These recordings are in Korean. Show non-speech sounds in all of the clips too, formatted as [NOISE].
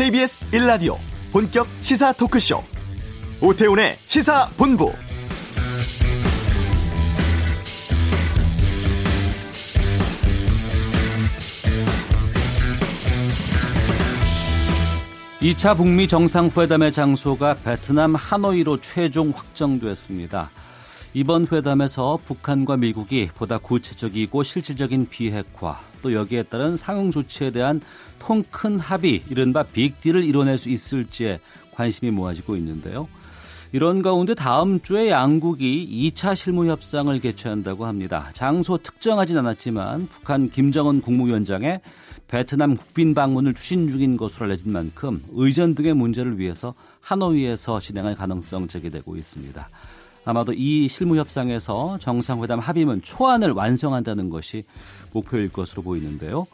KBS 1라디오 본격 시사 토크쇼 오태훈의 시사본부 (2차) 북미 정상회담의 장소가 베트남 하노이로 최종 확정됐습니다. 이번 회담에서 북한과 미국이 보다 구체적이고 실질적인 비핵화 또 여기에 따른 상응 조치에 대한 통 큰 합의 이른바 빅딜을 이뤄낼 수 있을지에 관심이 모아지고 있는데요. 이런 가운데 다음 주에 양국이 2차 실무 협상을 개최한다고 합니다. 장소 특정하진 않았지만 북한 김정은 국무위원장의 베트남 국빈 방문을 추진 중인 것으로 알려진 만큼 의전 등의 문제를 위해서 하노이에서 진행할 가능성 제기되고 있습니다. 아마도 이 실무 협상에서 정상회담 합의문 초안을 완성한다는 것이 목표일 것으로 보이는데요.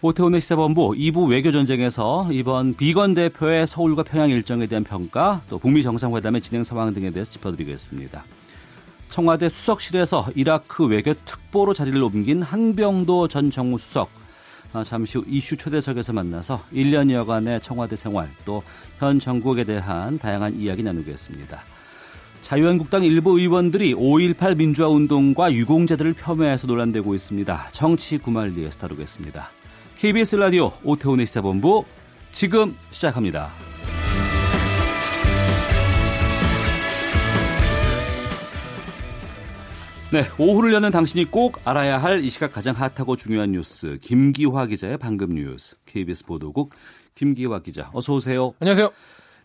오태훈의 시사본부 2부 외교전쟁에서 이번 비건 대표의 서울과 평양 일정에 대한 평가 또 북미 정상회담의 진행 상황 등에 대해서 짚어드리겠습니다. 청와대 수석실에서 이라크 외교 특보로 자리를 옮긴 한병도 전 정무수석 아, 잠시 후 이슈 초대석에서 만나서 1년여간의 청와대 생활 또 현 정국에 대한 다양한 이야기 나누겠습니다. 자유한국당 일부 의원들이 5.18 민주화 운동과 유공자들을 폄훼해서 논란되고 있습니다. 정치 구말리에서 다루겠습니다. KBS 라디오 오태훈의 시사본부 지금 시작합니다. 네, 오후를 여는 당신이 꼭 알아야 할 이 시각 가장 핫하고 중요한 뉴스 김기화 기자의 방금 뉴스 KBS 보도국 김기화 기자 어서 오세요. 안녕하세요.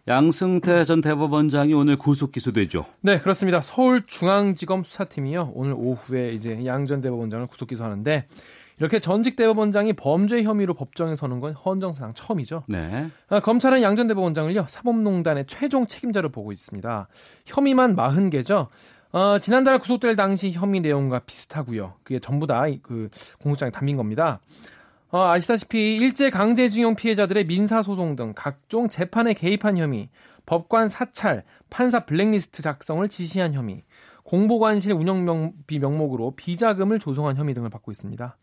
양승태 전 대법원장이 오늘 구속 기소되죠. 네, 그렇습니다. 서울중앙지검 수사팀이요. 오늘 오후에 이제 양 전 대법원장을 구속 기소하는데 이렇게 전직 대법원장이 범죄 혐의로 법정에 서는 건 헌정사상 처음이죠. 네. 아, 검찰은 양 전 대법원장을요. 사법농단의 최종 책임자로 보고 있습니다. 혐의만 40개죠. 어, 지난달 구속될 당시 혐의 내용과 비슷하고요. 그게 전부 다 그 공소장에 담긴 겁니다. 어, 아시다시피 일제 강제징용 피해자들의 민사소송 등 각종 재판에 개입한 혐의, 법관 사찰, 판사 블랙리스트 작성을 지시한 혐의, 공보관실 운영비 명목으로 비자금을 조성한 혐의 등을 받고 있습니다.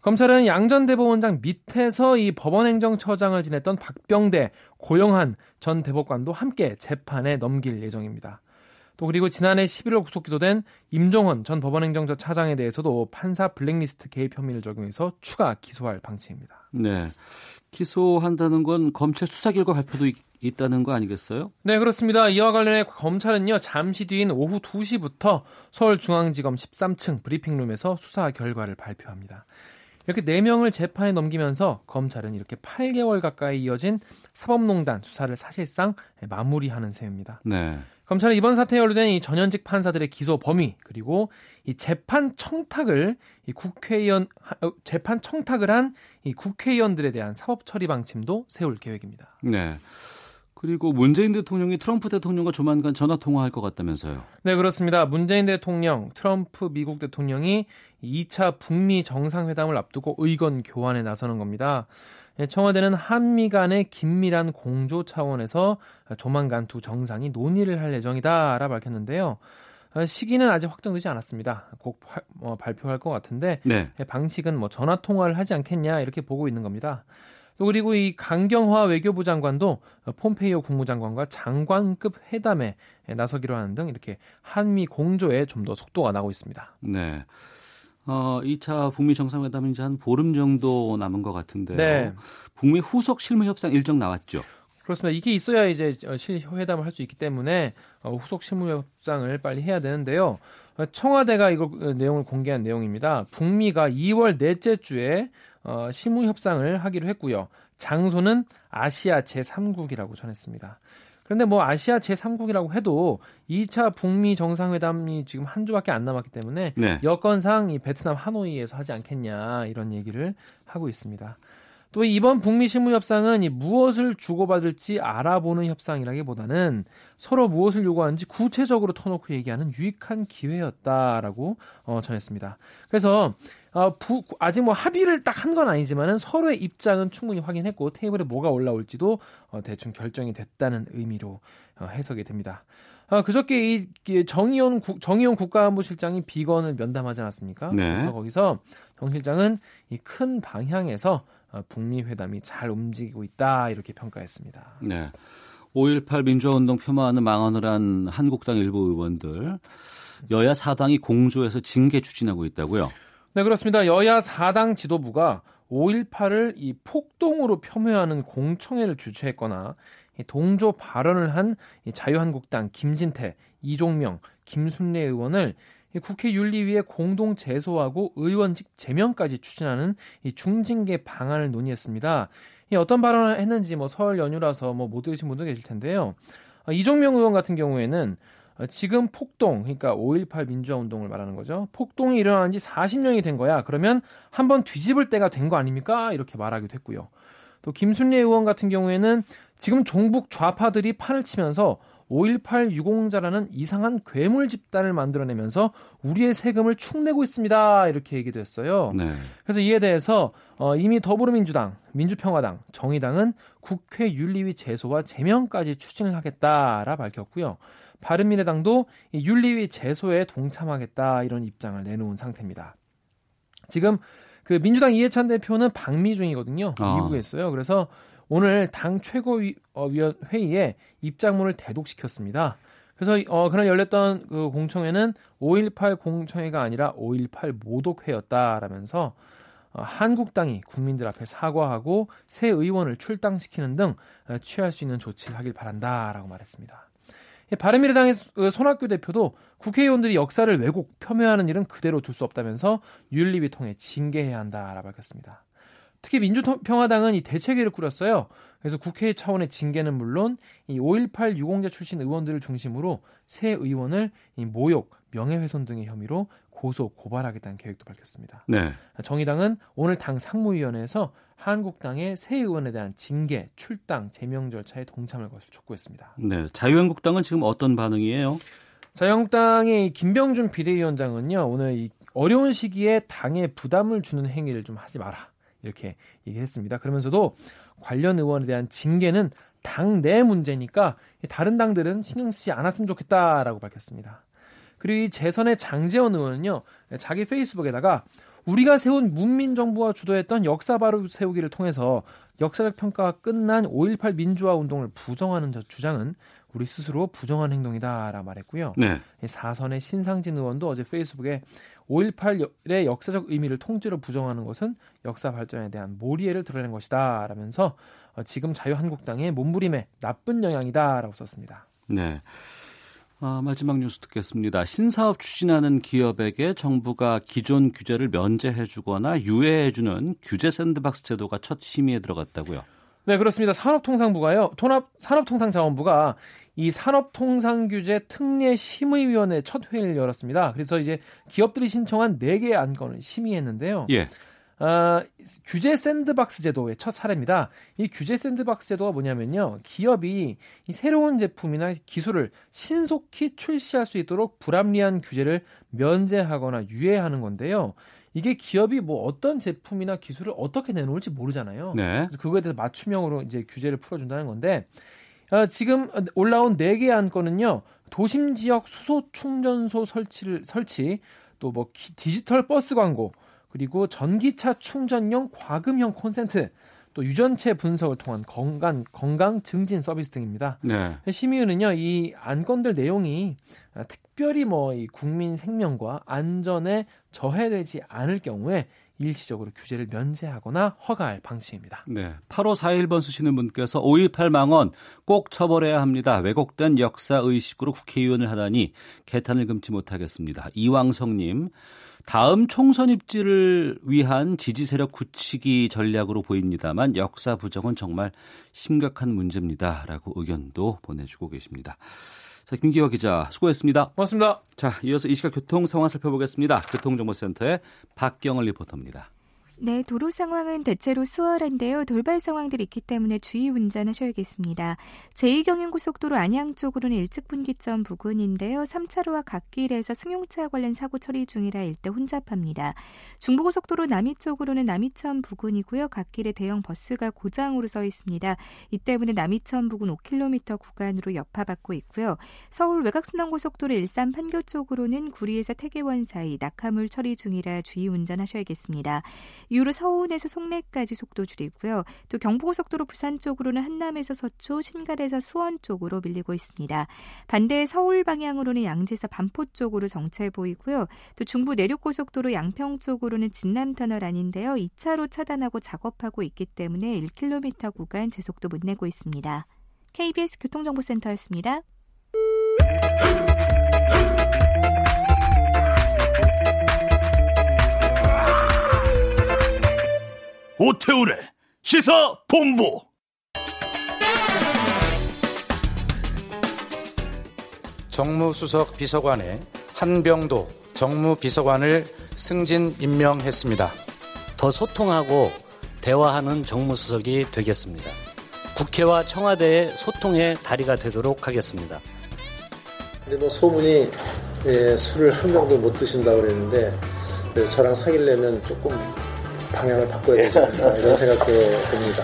검찰은 양전 대법원장 밑에서 이 법원행정처장을 지냈던 박병대, 고영한 전 대법관도 함께 재판에 넘길 예정입니다. 또 그리고 지난해 11월 구속 기소된 임종원 전 법원행정처 차장에 대해서도 판사 블랙리스트 개입 혐의를 적용해서 추가 기소할 방침입니다. 네. 기소한다는 건 검찰 수사 결과 발표도 있, 있다는 거 아니겠어요? 네, 그렇습니다. 이와 관련해 검찰은요, 잠시 뒤인 오후 2시부터 서울중앙지검 13층 브리핑룸에서 수사 결과를 발표합니다. 이렇게 4명을 재판에 넘기면서 검찰은 이렇게 8개월 가까이 이어진 사법농단 수사를 사실상 마무리하는 셈입니다. 네. 검찰은 이번 사태에 연루된 이 전현직 판사들의 기소 범위 그리고 이 재판 청탁을 이 국회의원 어, 재판 청탁을 한 이 국회의원들에 대한 사법 처리 방침도 세울 계획입니다. 네. 그리고 문재인 대통령이 트럼프 대통령과 조만간 전화 통화할 것 같다면서요. 네, 그렇습니다. 문재인 대통령, 트럼프 미국 대통령이 2차 북미 정상회담을 앞두고 의견 교환에 나서는 겁니다. 예, 청와대는 한미 간의 긴밀한 공조 차원에서 조만간 두 정상이 논의를 할 예정이다라 밝혔는데요. 어, 시기는 아직 확정되지 않았습니다. 곧 파, 어, 발표할 것 같은데 네. 예, 방식은 뭐 전화 통화를 하지 않겠냐 이렇게 보고 있는 겁니다. 또 그리고 이 강경화 외교부 장관도 폼페이오 국무장관과 장관급 회담에 나서기로 하는 등 이렇게 한미 공조에 좀 더 속도가 나고 있습니다. 네. 어, 2차 북미 정상회담은 이제 한 보름 정도 남은 것 같은데요. 네. 북미 후속 실무 협상 일정 나왔죠. 그렇습니다. 이게 있어야 이제 실회담을 할 수 있기 때문에 어, 후속 실무 협상을 빨리 해야 되는데요. 어, 청와대가 이거 어, 내용을 공개한 내용입니다. 북미가 2월 넷째 주에 어, 실무 협상을 하기로 했고요. 장소는 아시아 제3국이라고 전했습니다. 그런데 뭐 아시아 제3국이라고 해도 2차 북미 정상회담이 지금 한 주밖에 안 남았기 때문에 네. 여건상 이 베트남 하노이에서 하지 않겠냐 이런 얘기를 하고 있습니다. 또 이번 북미 실무 협상은 이 무엇을 주고받을지 알아보는 협상이라기보다는 서로 무엇을 요구하는지 구체적으로 터놓고 얘기하는 유익한 기회였다라고 어, 전했습니다. 그래서 어, 부, 아직 뭐 합의를 딱 한 건 아니지만은 서로의 입장은 충분히 확인했고 테이블에 뭐가 올라올지도 어, 대충 결정이 됐다는 의미로 어, 해석이 됩니다. 아, 그저께 이 정의용 정의용 국가안보실장이 비건을 면담하지 않았습니까? 네. 그래서 거기서 정 실장은 이 큰 방향에서 어, 북미 회담이 잘 움직이고 있다 이렇게 평가했습니다. 네. 5.18 민주화운동 폄하하는 망언을 한 한국당 일부 의원들 여야 사당이 공조해서 징계 추진하고 있다고요? 네 그렇습니다. 여야 사당 지도부가 5.18을 이 폭동으로 폄훼하는 공청회를 주최했거나 동조 발언을 한 자유한국당 김진태, 이종명, 김순례 의원을 국회 윤리위에 공동 제소하고 의원직 제명까지 추진하는 중징계 방안을 논의했습니다. 어떤 발언을 했는지 뭐 설 연휴라서 뭐 못 들으신 분도 계실 텐데요. 이종명 의원 같은 경우에는 지금 폭동, 그러니까 5.18 민주화 운동을 말하는 거죠. 폭동이 일어난 지 40년이 된 거야. 그러면 한번 뒤집을 때가 된 거 아닙니까? 이렇게 말하기도 했고요. 또 김순례 의원 같은 경우에는 지금 종북 좌파들이 판을 치면서 5.18 유공자라는 이상한 괴물 집단을 만들어내면서 우리의 세금을 축내고 있습니다. 이렇게 얘기도 했어요. 네. 그래서 이에 대해서 어, 이미 더불어민주당, 민주평화당, 정의당은 국회 윤리위 제소와 제명까지 추진을 하겠다라 밝혔고요. 바른미래당도 윤리위 제소에 동참하겠다 이런 입장을 내놓은 상태입니다. 지금 그 민주당 이해찬 대표는 방미 중이거든요. 아. 미국에 있어요. 그래서 오늘 당 최고위원 어, 회의에 입장문을 대독시켰습니다. 그래서 어, 그날 열렸던 그 공청회는 5.18 공청회가 아니라 5.18 모독회였다라면서 어, 한국당이 국민들 앞에 사과하고 새 의원을 출당시키는 등 어, 취할 수 있는 조치를 하길 바란다라고 말했습니다. 바른미래당의 그 손학규 대표도 국회의원들이 역사를 왜곡 폄훼하는 일은 그대로 둘 수 없다면서 윤리위 통해 징계해야 한다라고 밝혔습니다. 특히 민주평화당은 이 대책위를 꾸렸어요. 그래서 국회 차원의 징계는 물론 이 5.18 유공자 출신 의원들을 중심으로 새 의원을 이 모욕, 명예훼손 등의 혐의로 고소 고발하겠다는 계획도 밝혔습니다. 네. 정의당은 오늘 당 상무위원회에서 한국당의 새 의원에 대한 징계, 출당, 제명 절차에 동참할 것을 촉구했습니다. 네, 자유한국당은 지금 어떤 반응이에요? 자유한국당의 김병준 비대위원장은요 오늘 이 어려운 시기에 당에 부담을 주는 행위를 좀 하지 마라 이렇게 얘기했습니다. 그러면서도 관련 의원에 대한 징계는 당 내 문제니까 다른 당들은 신경 쓰지 않았으면 좋겠다라고 밝혔습니다. 그리고 이 재선의 장재원 의원은요 자기 페이스북에다가 우리가 세운 문민 정부가 주도했던 역사 바로 세우기를 통해서 역사적 평가가 끝난 5.18 민주화 운동을 부정하는 주장은 우리 스스로 부정한 행동이다라 말했고요. 네. 사선의 신상진 의원도 어제 페이스북에 5.18의 역사적 의미를 통째로 부정하는 것은 역사 발전에 대한 모리애를 드러낸 것이다 라면서 어, 지금 자유한국당의 몸부림에 나쁜 영향이다라고 썼습니다. 네. 아, 마지막 뉴스 듣겠습니다. 신사업 추진하는 기업에게 정부가 기존 규제를 면제해 주거나 유예해 주는 규제 샌드박스 제도가 첫 심의에 들어갔다고요. 네, 그렇습니다. 산업통상부가요. 통합 산업통상자원부가 이 산업통상규제 특례 심의위원회 첫 회의를 열었습니다. 그래서 이제 기업들이 신청한 4개의 안건을 심의했는데요. 예. 어, 규제 샌드박스 제도의 첫 사례입니다. 이 규제 샌드박스 제도가 뭐냐면요. 기업이 이 새로운 제품이나 기술을 신속히 출시할 수 있도록 불합리한 규제를 면제하거나 유예하는 건데요. 이게 기업이 뭐 어떤 제품이나 기술을 어떻게 내놓을지 모르잖아요. 네. 그래서 그거에 대해서 맞춤형으로 이제 규제를 풀어준다는 건데 어, 지금 올라온 4개 안건은요. 도심 지역 수소 충전소 설치를 설치 또 뭐 디지털 버스 광고 그리고 전기차 충전용 과금형 콘센트, 또 유전체 분석을 통한 건강 건강 증진 서비스 등입니다. 네. 심의위는요 이 안건들 내용이 특별히 뭐 이 국민 생명과 안전에 저해되지 않을 경우에 일시적으로 규제를 면제하거나 허가할 방침입니다. 네. 8541번 쓰시는 분께서 5.18 망언 꼭 처벌해야 합니다. 왜곡된 역사 의식으로 국회의원을 하다니 개탄을 금치 못하겠습니다. 이왕성님 다음 총선 입지를 위한 지지 세력 굳히기 전략으로 보입니다만 역사 부정은 정말 심각한 문제입니다라고 의견도 보내주고 계십니다. 자, 김기화 기자 수고했습니다. 고맙습니다. 자, 이어서 이 시각 교통 상황 살펴보겠습니다. 교통정보센터의 박경을 리포터입니다. 네, 도로 상황은 대체로 수월한데요. 돌발 상황들이 있기 때문에 주의 운전하셔야겠습니다. 제2경인고속도로 안양 쪽으로는 일찍 분기점 부근인데요. 3차로와 갓길에서 승용차 관련 사고 처리 중이라 일대 혼잡합니다. 중부고속도로 남이 쪽으로는 남이천 부근이고요. 갓길에 대형 버스가 고장으로 서 있습니다. 이 때문에 남이천 부근 5km 구간으로 여파받고 있고요. 서울 외곽순환고속도로 일산 판교 쪽으로는 구리에서 태계원 사이 낙하물 처리 중이라 주의 운전하셔야겠습니다. 이후로 서운에서 송내까지 속도 줄이고요. 또 경부고속도로 부산 쪽으로는 한남에서 서초, 신갈에서 수원 쪽으로 밀리고 있습니다. 반대 서울 방향으로는 양재에서 반포 쪽으로 정체 보이고요. 또 중부 내륙고속도로 양평 쪽으로는 진남 터널 아닌데요. 2차로 차단하고 작업하고 있기 때문에 1km 구간 제속도 못 내고 있습니다. KBS 교통정보센터였습니다. 오태우래 시사 본부 정무수석 비서관에 한병도 정무비서관을 승진 임명했습니다. 더 소통하고 대화하는 정무수석이 되겠습니다. 국회와 청와대의 소통의 다리가 되도록 하겠습니다. 근데 뭐 소문이 예, 술을 한 병도 못 드신다 고 그랬는데 네, 저랑 사귀려면 조금 방향을 바꿔야 되지 않나 이런 생각도 듭니다.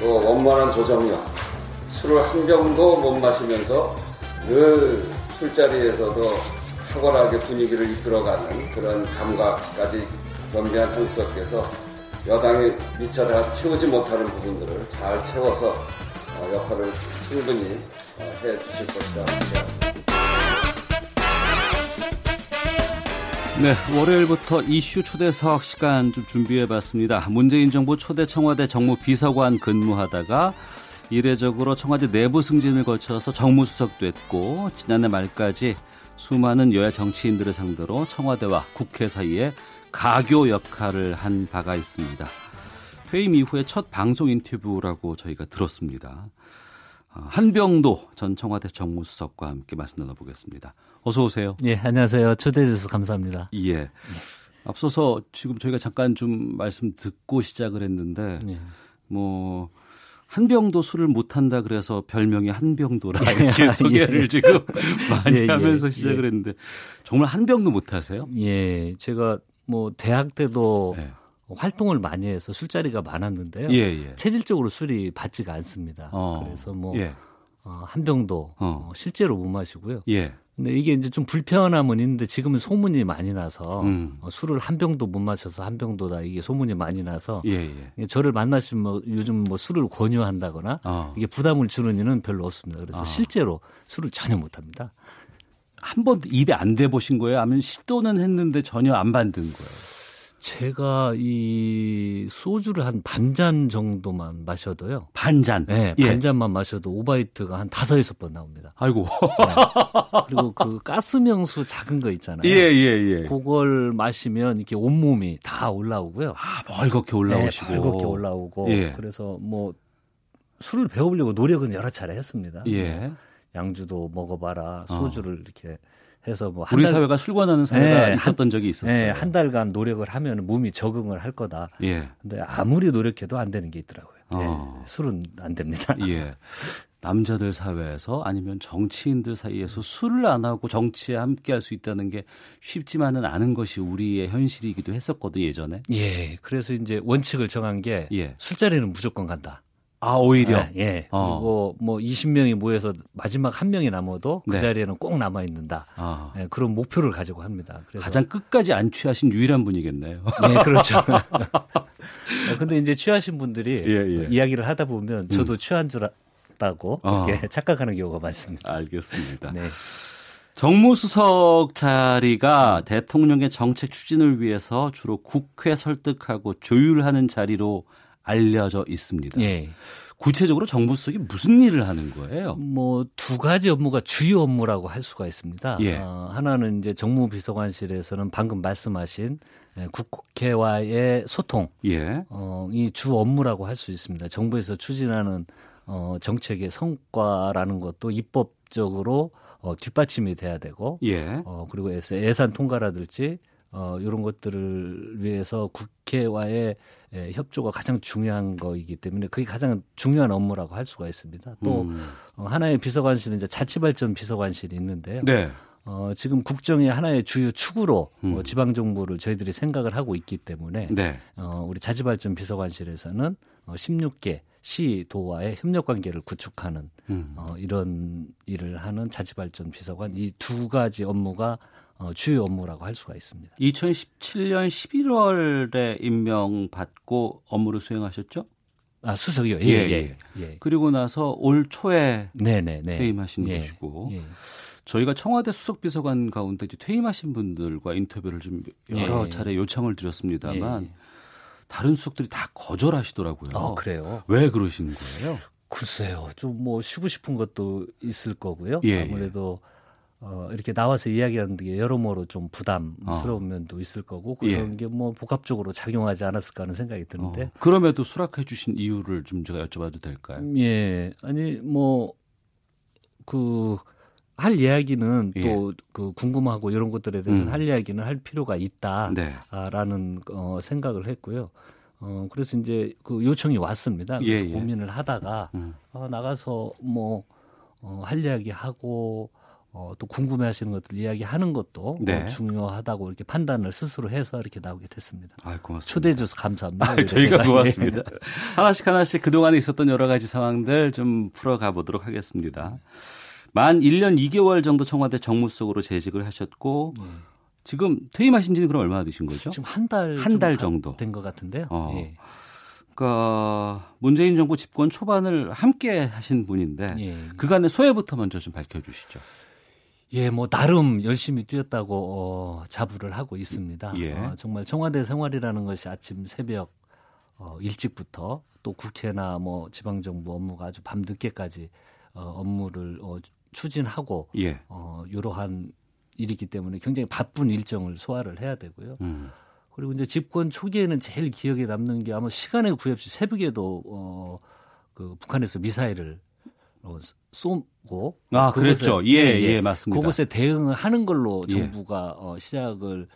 또 원만한 조정력, 술을 한 병도 못 마시면서 늘 술자리에서도 탁월하게 분위기를 이끌어가는 그런 감각까지 겸비한 한수석께서 여당이 미처 채우지 못하는 부분들을 잘 채워서 어, 역할을 충분히 어, 해 주실 것이라 기대합니다. 네, 월요일부터 이슈 초대석 시간 좀 준비해봤습니다. 문재인 정부 초대 청와대 정무 비서관 근무하다가 이례적으로 청와대 내부 승진을 거쳐서 정무수석 됐고 지난해 말까지 수많은 여야 정치인들을 상대로 청와대와 국회 사이에 가교 역할을 한 바가 있습니다. 퇴임 이후에 첫 방송 인터뷰라고 저희가 들었습니다. 어, 한병도 전 청와대 정무수석과 함께 말씀 나눠보겠습니다. 어서 오세요. 예, 안녕하세요. 초대해 주셔서 감사합니다. 예. 앞서서 지금 저희가 잠깐 좀 말씀 듣고 시작을 했는데 예. 뭐 한병도 술을 못 한다 그래서 별명이 한병도라 [LAUGHS] 이렇게 소개를 예. 지금 [LAUGHS] 많이 예, 예, 하면서 시작을 예. 했는데 정말 한병도 못 하세요? 예. 제가 뭐 대학 때도 네. 활동을 많이 해서 술자리가 많았는데요. 예, 예. 체질적으로 술이 받지가 않습니다. 어, 그래서 뭐 예. 어, 한 병도 어. 어. 실제로 못 마시고요. 예. 근데 이게 이제 좀 불편함은 있는데 지금은 소문이 많이 나서 음. 어, 술을 한 병도 못 마셔서 한 병도다 이게 소문이 많이 나서 예, 예. 저를 만나시면 뭐 요즘 뭐 술을 권유한다거나 어. 이게 부담을 주는 이는 별로 없습니다. 그래서 어. 실제로 술을 전혀 못 합니다. 한 번도 입에 안 대 보신 거예요? 아니면 시도는 했는데 전혀 안 만든 거예요? 제가 이 소주를 한 반잔 정도만 마셔도요. 반 잔? 네, 예. 반 잔만 마셔도 오바이트가 한 다섯 여섯 번 나옵니다. 아이고. 네. 그리고 그 가스명수 작은 거 있잖아요. 예, 예, 예. 그걸 마시면 이렇게 온몸이 다 올라오고요. 아, 벌겋게 올라오시고. 네, 벌겋게 올라오고. 예. 그래서 뭐 술을 배우려고 노력은 여러 차례 했습니다. 예. 뭐 양주도 먹어봐라, 소주를 어. 이렇게 해서 뭐 우리 달, 사회가 술 권하는 사회가 네, 있었던 한, 적이 있었어요. 네, 한 달간 노력을 하면 몸이 적응을 할 거다. 예. 근데 아무리 노력해도 안 되는 게 있더라고요. 어. 네, 술은 안 됩니다. [LAUGHS] 예. 남자들 사회에서 아니면 정치인들 사이에서 술을 안 하고 정치에 함께 할 수 있다는 게 쉽지만은 않은 것이 우리의 현실이기도 했었거든 예전에. 예. 그래서 이제 원칙을 정한 게 예. 술자리는 무조건 간다. 아 오히려 네, 예 어. 그리고 뭐 20명이 모여서 마지막 한 명이 남아도 그 네. 자리에는 꼭 남아 있는다 아. 네, 그런 목표를 가지고 합니다. 그래서 가장 끝까지 안 취하신 유일한 분이겠네요. 네 그렇죠. [LAUGHS] 어, 근데 이제 취하신 분들이 예, 예. 이야기를 하다 보면 저도 음. 취한 줄 알았다고 어. 이렇게 [LAUGHS] 착각하는 경우가 많습니다. 알겠습니다. 네. 정무수석 자리가 대통령의 정책 추진을 위해서 주로 국회 설득하고 조율하는 자리로 알려져 있습니다. 예. 구체적으로 정부수석이 무슨 일을 하는 거예요? 뭐 두 가지 업무가 주요 업무라고 할 수가 있습니다. 예. 어, 하나는 이제 정무비서관실에서는 방금 말씀하신 예, 국회와의 소통, 예. 어, 이주 업무라고 할 수 있습니다. 정부에서 추진하는 어, 정책의 성과라는 것도 입법적으로 어, 뒷받침이 돼야 되고, 예. 어, 그리고 예산 통과라든지 어, 이런 것들을 위해서 국회와의 예, 협조가 가장 중요한 거이기 때문에 그게 가장 중요한 업무라고 할 수가 있습니다. 또 음. 어, 하나의 비서관실은 이제 자치발전 비서관실이 있는데요. 네. 어, 지금 국정의 하나의 주요 축으로 음. 어, 지방 정부를 저희들이 생각을 하고 있기 때문에 네. 어, 우리 자치발전 비서관실에서는 어, 16개 시도와의 협력 관계를 구축하는 음. 어, 이런 일을 하는 자치발전 비서관 이 두 가지 업무가 어, 주요 업무라고 할 수가 있습니다. 2017년 11월에 임명받고 업무를 수행하셨죠? 아 수석이요. 예, 예, 예. 예. 그리고 나서 올 초에 네네네. 퇴임하신 예, 것이고 예. 저희가 청와대 수석 비서관 가운데 퇴임하신 분들과 인터뷰를 좀 여러 예. 차례 요청을 드렸습니다만 예. 다른 수석들이 다 거절하시더라고요. 아, 그래요? 왜 그러신 거예요? 글쎄요. 좀 뭐 쉬고 싶은 것도 있을 거고요. 아무래도 어, 이렇게 나와서 이야기하는 게 여러모로 좀 부담스러운 어. 면도 있을 거고 그런 예. 게뭐 복합적으로 작용하지 않았을까 하는 생각이 드는데 어. 그럼에도 수락해 주신 이유를 좀 제가 여쭤봐도 될까요? 예. 아니 뭐 그 할 이야기는 예. 또그 궁금하고 이런 것들에 대해서는 음. 할 이야기는 할 필요가 있다라는 네. 어, 생각을 했고요. 어, 그래서 이제 그 요청이 왔습니다. 그래서 예, 예. 고민을 하다가 음. 어, 나가서 뭐 어, 할 이야기 하고 어, 또 궁금해하시는 것들 이야기하는 것도 네. 뭐 중요하다고 이렇게 판단을 스스로 해서 이렇게 나오게 됐습니다. 아, 고맙습니다. 초대해 주셔서 감사합니다. 아, 저희가 고맙습니다. [LAUGHS] 하나씩 하나씩 그동안에 있었던 여러 가지 상황들 좀 풀어가 보도록 하겠습니다. 만 1년 2개월 정도 청와대 정무속으로 재직을 하셨고 네. 지금 퇴임하신 지는 그럼 얼마나 되신 거죠? 지금 한 달 한 달 정도 된 것 같은데요. 어. 예. 그러니까 문재인 정부 집권 초반을 함께 하신 분인데 예. 그간의 소회부터 먼저 좀 밝혀 주시죠. 예, 뭐 나름 열심히 뛰었다고 어, 자부를 하고 있습니다. 예. 어, 정말 청와대 생활이라는 것이 아침 새벽 어, 일찍부터 또 국회나 뭐 지방정부 업무가 아주 밤 늦게까지 어, 업무를 어, 추진하고 예. 어, 이러한 일이기 때문에 굉장히 바쁜 일정을 소화를 해야 되고요. 음. 그리고 이제 집권 초기에는 제일 기억에 남는 게 아마 시간에 구애 없이 새벽에도 어, 그 북한에서 미사일을 어, 쏘고 아 그랬죠 예예 예, 예, 맞습니다 그것에 대응을 하는 걸로 예. 정부가 예. 어, 시작을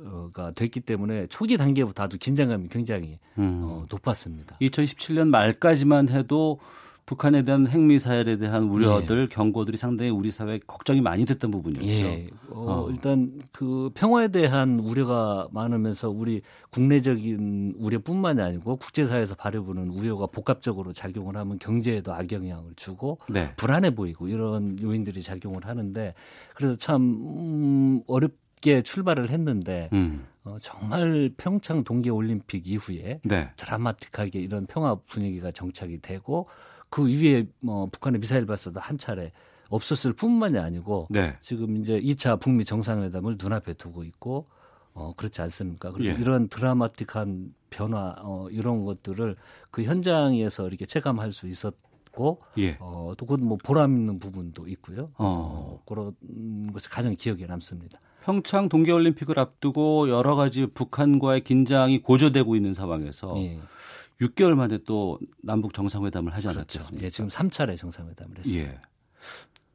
어가 됐기 때문에 초기 단계부터 아주 긴장감이 굉장히 음. 어, 높았습니다. 2017년 말까지만 해도 북한에 대한 핵미사일에 대한 우려들, 예. 경고들이 상당히 우리 사회에 걱정이 많이 됐던 부분이었죠. 예. 어, 어. 일단 그 평화에 대한 우려가 많으면서 우리 국내적인 우려뿐만이 아니고 국제사회에서 발휘보는 우려가 복합적으로 작용을 하면 경제에도 악영향을 주고 네. 불안해 보이고 이런 요인들이 작용을 하는데 그래서 참 음, 어렵게 출발을 했는데 음. 어, 정말 평창 동계 올림픽 이후에 네. 드라마틱하게 이런 평화 분위기가 정착이 되고 그 위에 뭐 북한의 미사일 발사도 한 차례 없었을 뿐만이 아니고 네. 지금 이제 2차 북미 정상회담을 눈앞에 두고 있고 어 그렇지 않습니까? 그래서 예. 이런 드라마틱한 변화 어 이런 것들을 그 현장에서 이렇게 체감할 수 있었고 예. 어 또 그건 뭐 보람 있는 부분도 있고요. 어. 어 그런 것이 가장 기억에 남습니다. 평창 동계올림픽을 앞두고 여러 가지 북한과의 긴장이 고조되고 있는 상황에서 예. 6개월 만에 또 남북 정상회담을 하지 그렇죠. 않았습니까? 예, 지금 3차례 정상회담을 했습니다. 예.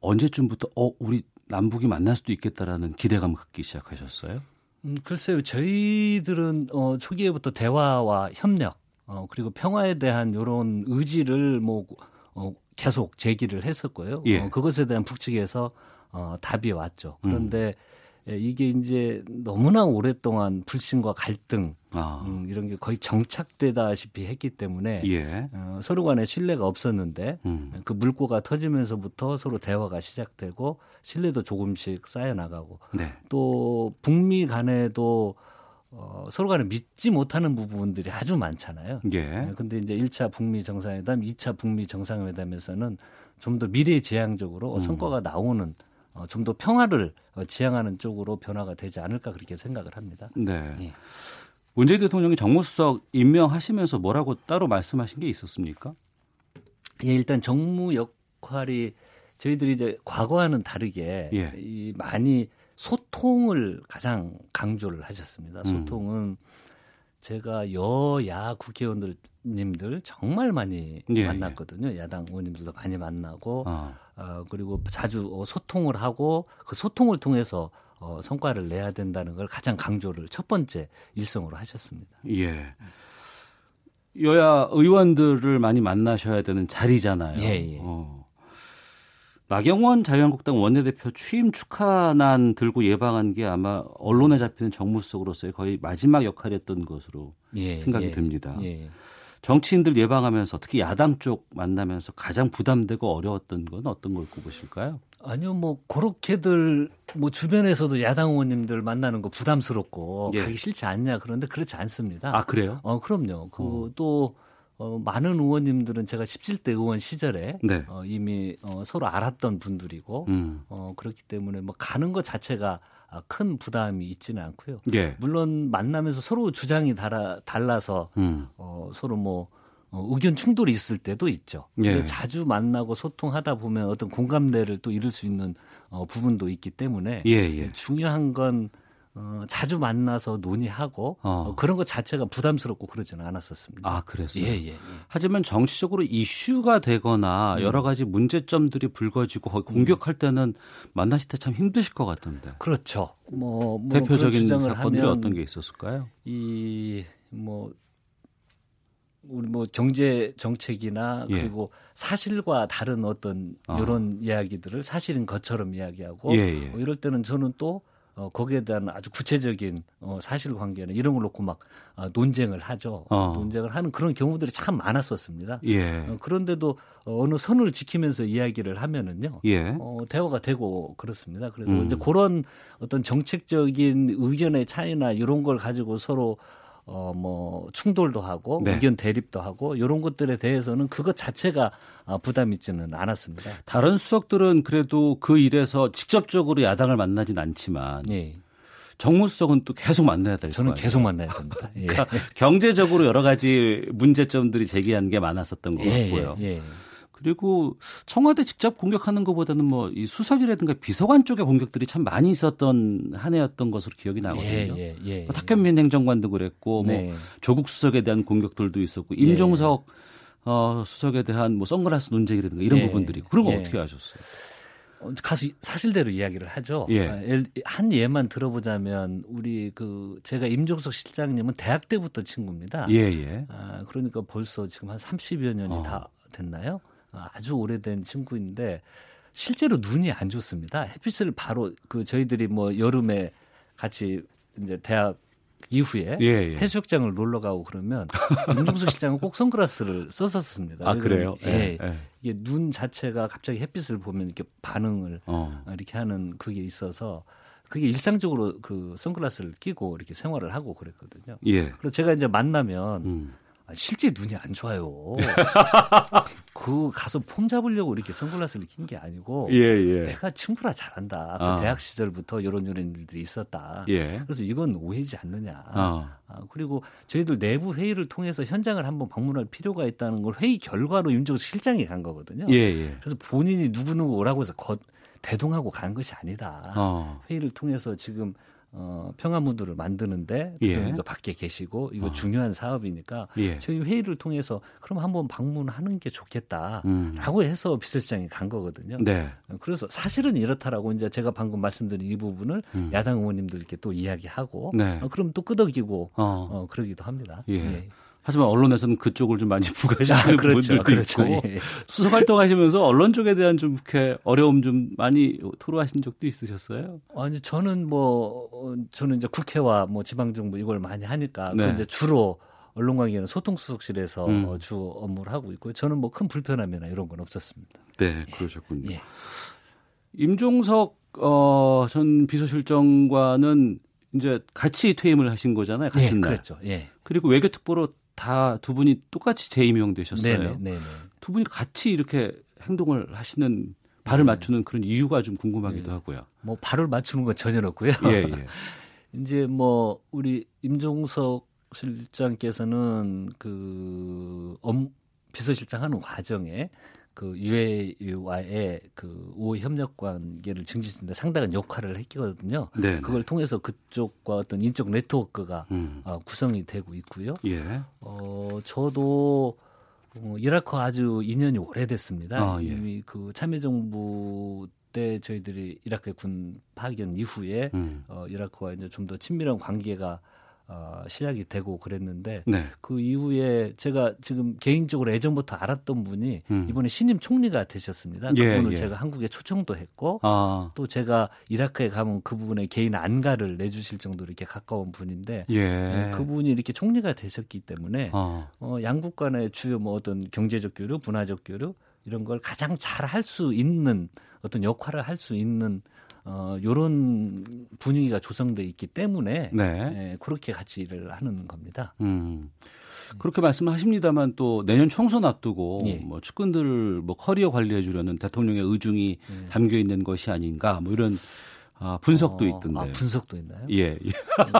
언제쯤부터 어 우리 남북이 만날 수도 있겠다라는 기대감을 갖기 시작하셨어요? 음, 글쎄요. 저희들은 어 초기에부터 대화와 협력 어 그리고 평화에 대한 이런 의지를 뭐 어, 계속 제기를 했었고요. 예. 어, 그것에 대한 북측에서 어, 답이 왔죠. 그런데 음. 예, 이게 이제 너무나 오랫동안 불신과 갈등 아. 음, 이런 게 거의 정착되다시피 했기 때문에 예. 어, 서로 간에 신뢰가 없었는데 음. 그 물꼬가 터지면서부터 서로 대화가 시작되고 신뢰도 조금씩 쌓여 나가고 네. 또 북미 간에도 어, 서로 간에 믿지 못하는 부분들이 아주 많잖아요. 예. 네, 근데 이제 1차 북미 정상회담, 2차 북미 정상회담에서는 좀 더 미래 지향적으로 음. 성과가 나오는 어, 좀 더 평화를 어, 지향하는 쪽으로 변화가 되지 않을까 그렇게 생각을 합니다. 네. 예. 문재인 대통령이 정무수석 임명하시면서 뭐라고 따로 말씀하신 게 있었습니까? 예, 일단 정무 역할이 저희들이 이제 과거와는 다르게 예. 이 많이 소통을 가장 강조를 하셨습니다. 음. 소통은 음. 제가 여야 국회의원들님들 정말 많이 예, 만났거든요. 예. 야당 의원님들도 많이 만나고 아. 어, 그리고 자주 어, 소통을 하고 그 소통을 통해서 어, 성과를 내야 된다는 걸 가장 강조를 첫 번째 일성으로 하셨습니다. 예. 여야 의원들을 많이 만나셔야 되는 자리잖아요. 예, 예. 어. 나경원 자유한국당 원내대표 취임 축하난 들고 예방한 게 아마 언론에 잡히는 정무수석으로서의 거의 마지막 역할이었던 것으로 예, 생각이 예, 듭니다. 예. 정치인들 예방하면서 특히 야당 쪽 만나면서 가장 부담되고 어려웠던 건 어떤 걸 꼽으실까요? 아니요, 뭐 그렇게들 뭐 주변에서도 야당 의원님들 만나는 거 부담스럽고 예. 가기 싫지 않냐 그런데 그렇지 않습니다. 아 그래요? 어 그럼요. 그또 어. 어, 많은 의원님들은 제가 17대 의원 시절에 네. 어, 이미 어, 서로 알았던 분들이고 음. 어, 그렇기 때문에 뭐 가는 것 자체가 아, 큰 부담이 있지는 않고요. 예. 물론 만나면서 서로 주장이 달아, 달라서 음. 어, 서로 뭐 어, 의견 충돌이 있을 때도 있죠. 예. 자주 만나고 소통하다 보면 어떤 공감대를 또 이룰 수 있는 어, 부분도 있기 때문에 예, 예. 중요한 건 어, 자주 만나서 논의하고 어. 어, 그런 것 자체가 부담스럽고 그러지는 않았었습니다. 아, 그래서요? 예, 예, 예. 하지만 정치적으로 이슈가 되거나 음. 여러 가지 문제점들이 불거지고 공격할 때는 만나실 때 참 힘드실 것 같던데. 그렇죠. 뭐, 뭐 대표적인 사건들이 어떤 게 있었을까요? 이뭐 우리 뭐 경제 정책이나 예. 그리고 사실과 다른 어떤 이런 어. 이야기들을 사실인 것처럼 이야기하고 예, 예. 뭐 이럴 때는 저는 또 어, 거기에 대한 아주 구체적인 어, 사실관계는 이런 걸 놓고 막 어, 논쟁을 하죠. 어. 논쟁을 하는 그런 경우들이 참 많았었습니다. 예. 어, 그런데도 어, 어느 선을 지키면서 이야기를 하면은요, 예. 어, 대화가 되고 그렇습니다. 그래서 음. 이제 그런 어떤 정책적인 의견의 차이나 이런 걸 가지고 서로 어, 뭐, 충돌도 하고, 네. 의견 대립도 하고, 이런 것들에 대해서는 그것 자체가 아, 부담 있지는 않았습니다. 다른 수석들은 그래도 그 일에서 직접적으로 야당을 만나진 않지만, 예. 정무수석은 또 계속 만나야 될 저는 계속 만나야 됩니다. [LAUGHS] 예. 그러니까 경제적으로 여러 가지 문제점들이 제기한 게 많았었던 것 예, 같고요. 예, 예. 그리고 청와대 직접 공격하는 것보다는 뭐 이 수석이라든가 비서관 쪽의 공격들이 참 많이 있었던 한 해였던 것으로 기억이 나거든요. 예, 예, 예, 뭐 탁현민 행정관도 그랬고 뭐 네. 뭐 조국 수석에 대한 공격들도 있었고 임종석 어, 수석에 대한 뭐 선글라스 논쟁이라든가 이런 네. 부분들이 그런 거 어떻게 하셨어요? 어, 가수 사실대로 이야기를 하죠. 예. 아, 한 예만 들어보자면 우리 그 제가 임종석 실장님은 대학 때부터 친구입니다. 예, 예. 아, 그러니까 벌써 지금 한 30여 년이 어. 다 됐나요? 아주 오래된 친구인데 실제로 눈이 안 좋습니다. 햇빛을 바로 그 저희들이 뭐 여름에 같이 이제 대학 이후에 예, 예. 해수욕장을 놀러 가고 그러면 [LAUGHS] 임종석 실장은 꼭 선글라스를 썼었습니다. 아 그래요? 예, 예. 이게 눈 자체가 갑자기 햇빛을 보면 이렇게 반응을 어. 이렇게 하는 그게 있어서 그게 일상적으로 그 선글라스를 끼고 이렇게 생활을 하고 그랬거든요. 예. 그래서 제가 이제 만나면 음. 아, 실제 눈이 안 좋아요. [LAUGHS] 그 가서 폼 잡으려고 이렇게 선글라스를 낀 게 아니고 예, 예. 내가 친구라 잘한다. 그 아. 대학 시절부터 이런 이런 일들이 있었다. 예. 그래서 이건 오해지 않느냐. 아. 아, 그리고 저희들 내부 회의를 통해서 현장을 한번 방문할 필요가 있다는 걸 회의 결과로 윤정수 실장이 간 거거든요. 예, 예. 그래서 본인이 누구누구 오라고 해서 거, 대동하고 간 것이 아니다. 어. 회의를 통해서 지금 어, 평화무드를 만드는데 예. 밖에 계시고 이거 어. 중요한 사업이니까 예. 저희 회의를 통해서 그럼 한번 방문하는 게 좋겠다라고 음. 해서 비서실장이 간 거거든요. 네. 그래서 사실은 이렇다라고 이제 제가 방금 말씀드린 이 부분을 음. 야당 의원님들께 또 이야기하고 네. 어, 그럼 또 끄덕이고 어. 어 그러기도 합니다. 예. 예. 하지만 언론에서는 그쪽을 좀 많이 [LAUGHS] 부각하시는 아, 그렇죠, 분들도 그렇죠. 있고 예. 수석 활동하시면서 언론 쪽에 대한 좀 이렇게 어려움 좀 많이 토로하신 적도 있으셨어요? 아니 저는 뭐 저는 이제 국회와 뭐 지방정부 이걸 많이 하니까 네. 이제 주로 언론 관계는 소통 수석실에서 음. 주 업무를 하고 있고요. 저는 뭐 큰 불편함이나 이런 건 없었습니다. 네, 그러셨군요. 예. 임종석 어, 전 비서실장과는 이제 같이 퇴임을 하신 거잖아요. 같은 예, 날. 그랬죠. 예. 그리고 외교특보로 다 두 분이 똑같이 재임용되셨어요. 네네, 네네. 두 분이 같이 이렇게 행동을 하시는 발을 네. 맞추는 그런 이유가 좀 궁금하기도 네. 하고요. 뭐 발을 맞추는 건 전혀 없고요. 예, 예. [LAUGHS] 이제 뭐 우리 임종석 실장께서는 그 엄, 비서실장 하는 과정에 그 유해와의 그 우호 협력 관계를 증진하는데 상당한 역할을 했거든요. 네, 네. 그걸 통해서 그쪽과 어떤 인적 네트워크가 음. 어, 구성이 되고 있고요. 예. 어 저도 어, 이라크 아주 인연이 오래됐습니다. 아, 예. 이미 그 참여정부 때 저희들이 이라크 군 파견 이후에 음. 어, 이라크와 이제 좀 더 친밀한 관계가 어, 시작이 되고 그랬는데 네. 그 이후에 제가 지금 개인적으로 예전부터 알았던 분이 음. 이번에 신임 총리가 되셨습니다. 예, 그분을 예. 제가 한국에 초청도 했고 아. 또 제가 이라크에 가면 그분의 개인 안가를 내주실 정도로 이렇게 가까운 분인데 예. 네, 그분이 이렇게 총리가 되셨기 때문에 아. 어, 양국 간의 주요 뭐 어떤 경제적 교류, 문화적 교류 이런 걸 가장 잘 할 수 있는 어떤 역할을 할 수 있는 어, 요런 분위기가 조성돼 있기 때문에 네. 예, 그렇게 같이 일을 하는 겁니다. 음. 그렇게 말씀하십니다만 또 내년 총선 앞두고 예. 뭐 측근들 뭐 커리어 관리해 주려는 대통령의 의중이 예. 담겨 있는 것이 아닌가 뭐 이런 아, 분석도 어, 있던데. 아, 분석도 있나요? 예. 예.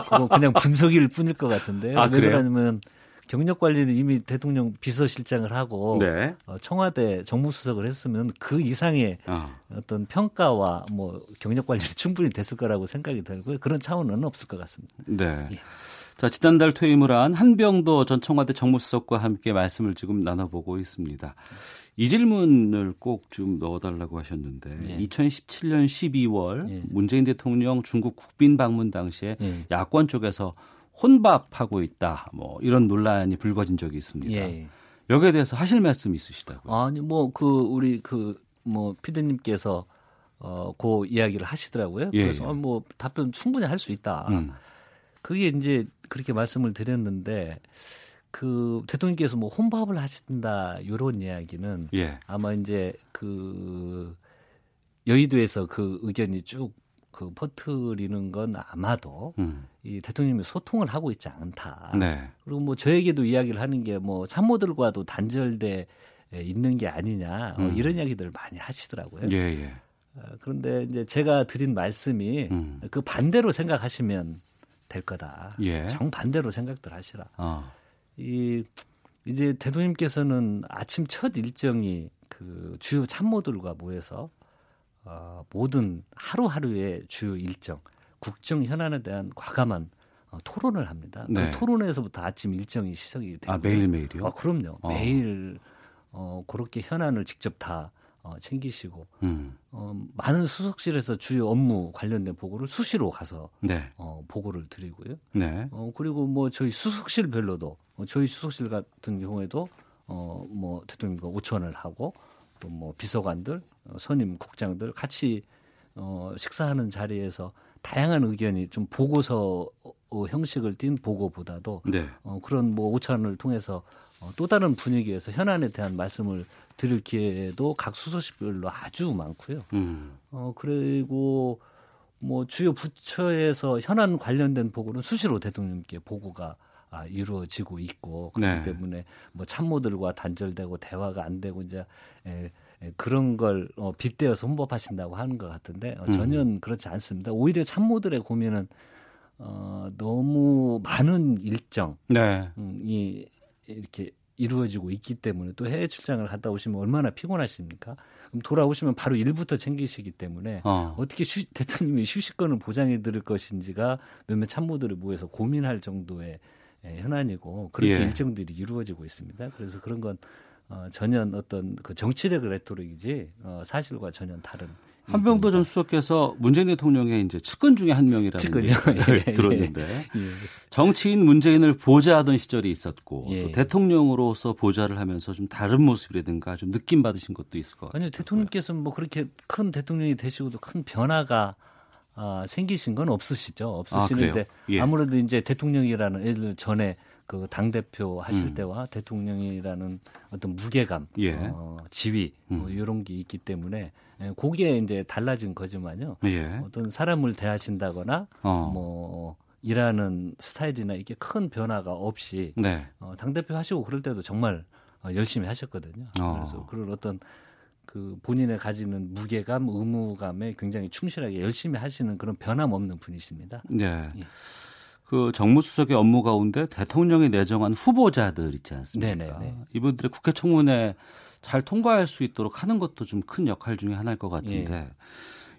그거 그냥 분석일 뿐일 것 같은데요. 아, 왜 그러냐면 경력 관리는 이미 대통령 비서실장을 하고 네. 어, 청와대 정무수석을 했으면 그 이상의 어. 떤 평가와 뭐 경력 관리는 [LAUGHS] 충분히 됐을 거라고 생각이 들고요. 그런 차원은 없을 것 같습니다. 네. 예. 자, 지난달 퇴임을 한 한병도 전 청와대 정무수석과 함께 말씀을 지금 나눠보고 있습니다. 이 질문을 꼭 좀 넣어달라고 하셨는데 예. 2017년 12월 예. 문재인 대통령 중국 국빈 방문 당시에 예. 야권 쪽에서 혼밥하고 있다. 뭐 이런 논란이 불거진 적이 있습니다. 예. 여기에 대해서 하실 말씀 있으시다고요? 아니 뭐 그 우리 그 뭐 피디님께서 어그 이야기를 하시더라고요. 예. 그래서 예. 뭐 답변 충분히 할 수 있다. 음. 그게 이제 그렇게 말씀을 드렸는데 그 대통령께서 뭐 혼밥을 하신다 이런 이야기는 예. 아마 이제 그 여의도에서 그 의견이 쭉 그 퍼트리는 건 아마도 음. 이 대통령이 소통을 하고 있지 않다. 네. 그리고 뭐 저에게도 이야기를 하는 게 뭐 참모들과도 단절돼 있는 게 아니냐 어, 음. 어, 이런 이야기들을 많이 하시더라고요. 예, 예. 어, 그런데 이제 제가 드린 말씀이 음. 그 반대로 생각하시면 될 거다. 예. 정 반대로 생각들 하시라. 어. 이 이제 대통령께서는 아침 첫 일정이 그 주요 참모들과 모여서 어, 모든 하루하루의 주요 일정, 국정 현안에 대한 과감한 어, 토론을 합니다. 그 네. 그 토론에서부터 아침 일정이 시작이 되고 아 매일 매일이요? 어, 그럼요. 어. 매일 어, 그렇게 현안을 직접 다 어, 챙기시고 음. 어, 많은 수석실에서 주요 업무 관련된 보고를 수시로 가서 네. 어, 보고를 드리고요. 네. 어, 그리고 뭐 저희 수석실별로도 어, 저희 수석실 같은 경우에도 어, 뭐 대통령과 오천을 하고 또 뭐 비서관들 어, 선임 국장들 같이 어, 식사하는 자리에서 다양한 의견이 좀 보고서 어, 형식을 띈 보고보다도 네. 어, 그런 뭐 오찬을 통해서 어, 또 다른 분위기에서 현안에 대한 말씀을 드릴 기회도 각 수서실별로 아주 많고요. 음. 어, 그리고 뭐 주요 부처에서 현안 관련된 보고는 수시로 대통령께 보고가 아, 이루어지고 있고 그렇기 네. 때문에 뭐 참모들과 단절되고 대화가 안 되고 이제 에, 에, 그런 걸 어, 빗대어서 홍보하신다고 하는 것 같은데 어, 전혀 음. 그렇지 않습니다. 오히려 참모들의 고민은 어, 너무 많은 일정이 네. 음, 이렇게 이루어지고 있기 때문에 또 해외 출장을 갔다 오시면 얼마나 피곤하십니까? 그럼 돌아오시면 바로 일부터 챙기시기 때문에 어. 떻게 대통령이 휴식권을 보장해 드릴 것인지가 몇몇 참모들을 모여서 고민할 정도의 예, 현안이고 그렇게 예. 일정들이 이루어지고 있습니다. 그래서 그런 건 어, 전혀 어떤 그 정치력 레토릭이지 어, 사실과 전혀 다른 한병도 전 수석께서 문재인 대통령의 이제 측근 중에 한 명이라는? 얘기를 [LAUGHS] 예, 들었는데 예, 예. 정치인 문재인을 보좌하던 시절이 있었고 예. 또 대통령으로서 보좌를 하면서 좀 다른 모습이라든가 좀 느낌 받으신 것도 있을 것 같아요. 아니요 대통령께서는 뭐 그렇게 큰 대통령이 되시고도 큰 변화가 아, 생기신 건 없으시죠. 없으시는데 아, 예. 아무래도 이제 대통령이라는 예를 전에 그 당 대표 하실 음. 때와 대통령이라는 어떤 무게감, 예. 어, 지위 뭐 음. 이런 게 있기 때문에 예, 그게 이제 달라진 거지만요. 예. 어떤 사람을 대하신다거나 어. 뭐 일하는 스타일이나 이게 큰 변화가 없이 네. 어, 당 대표 하시고 그럴 때도 정말 어, 열심히 하셨거든요. 어. 그래서 그런 어떤 그 본인의 가지는 무게감, 의무감에 굉장히 충실하게 열심히 하시는 그런 변함없는 분이십니다. 네. 예. 그 정무수석의 업무 가운데 대통령이 내정한 후보자들 있지 않습니까? 네네네. 네, 네. 이분들의 국회 청문회 잘 통과할 수 있도록 하는 것도 좀 큰 역할 중에 하나일 것 같은데 예.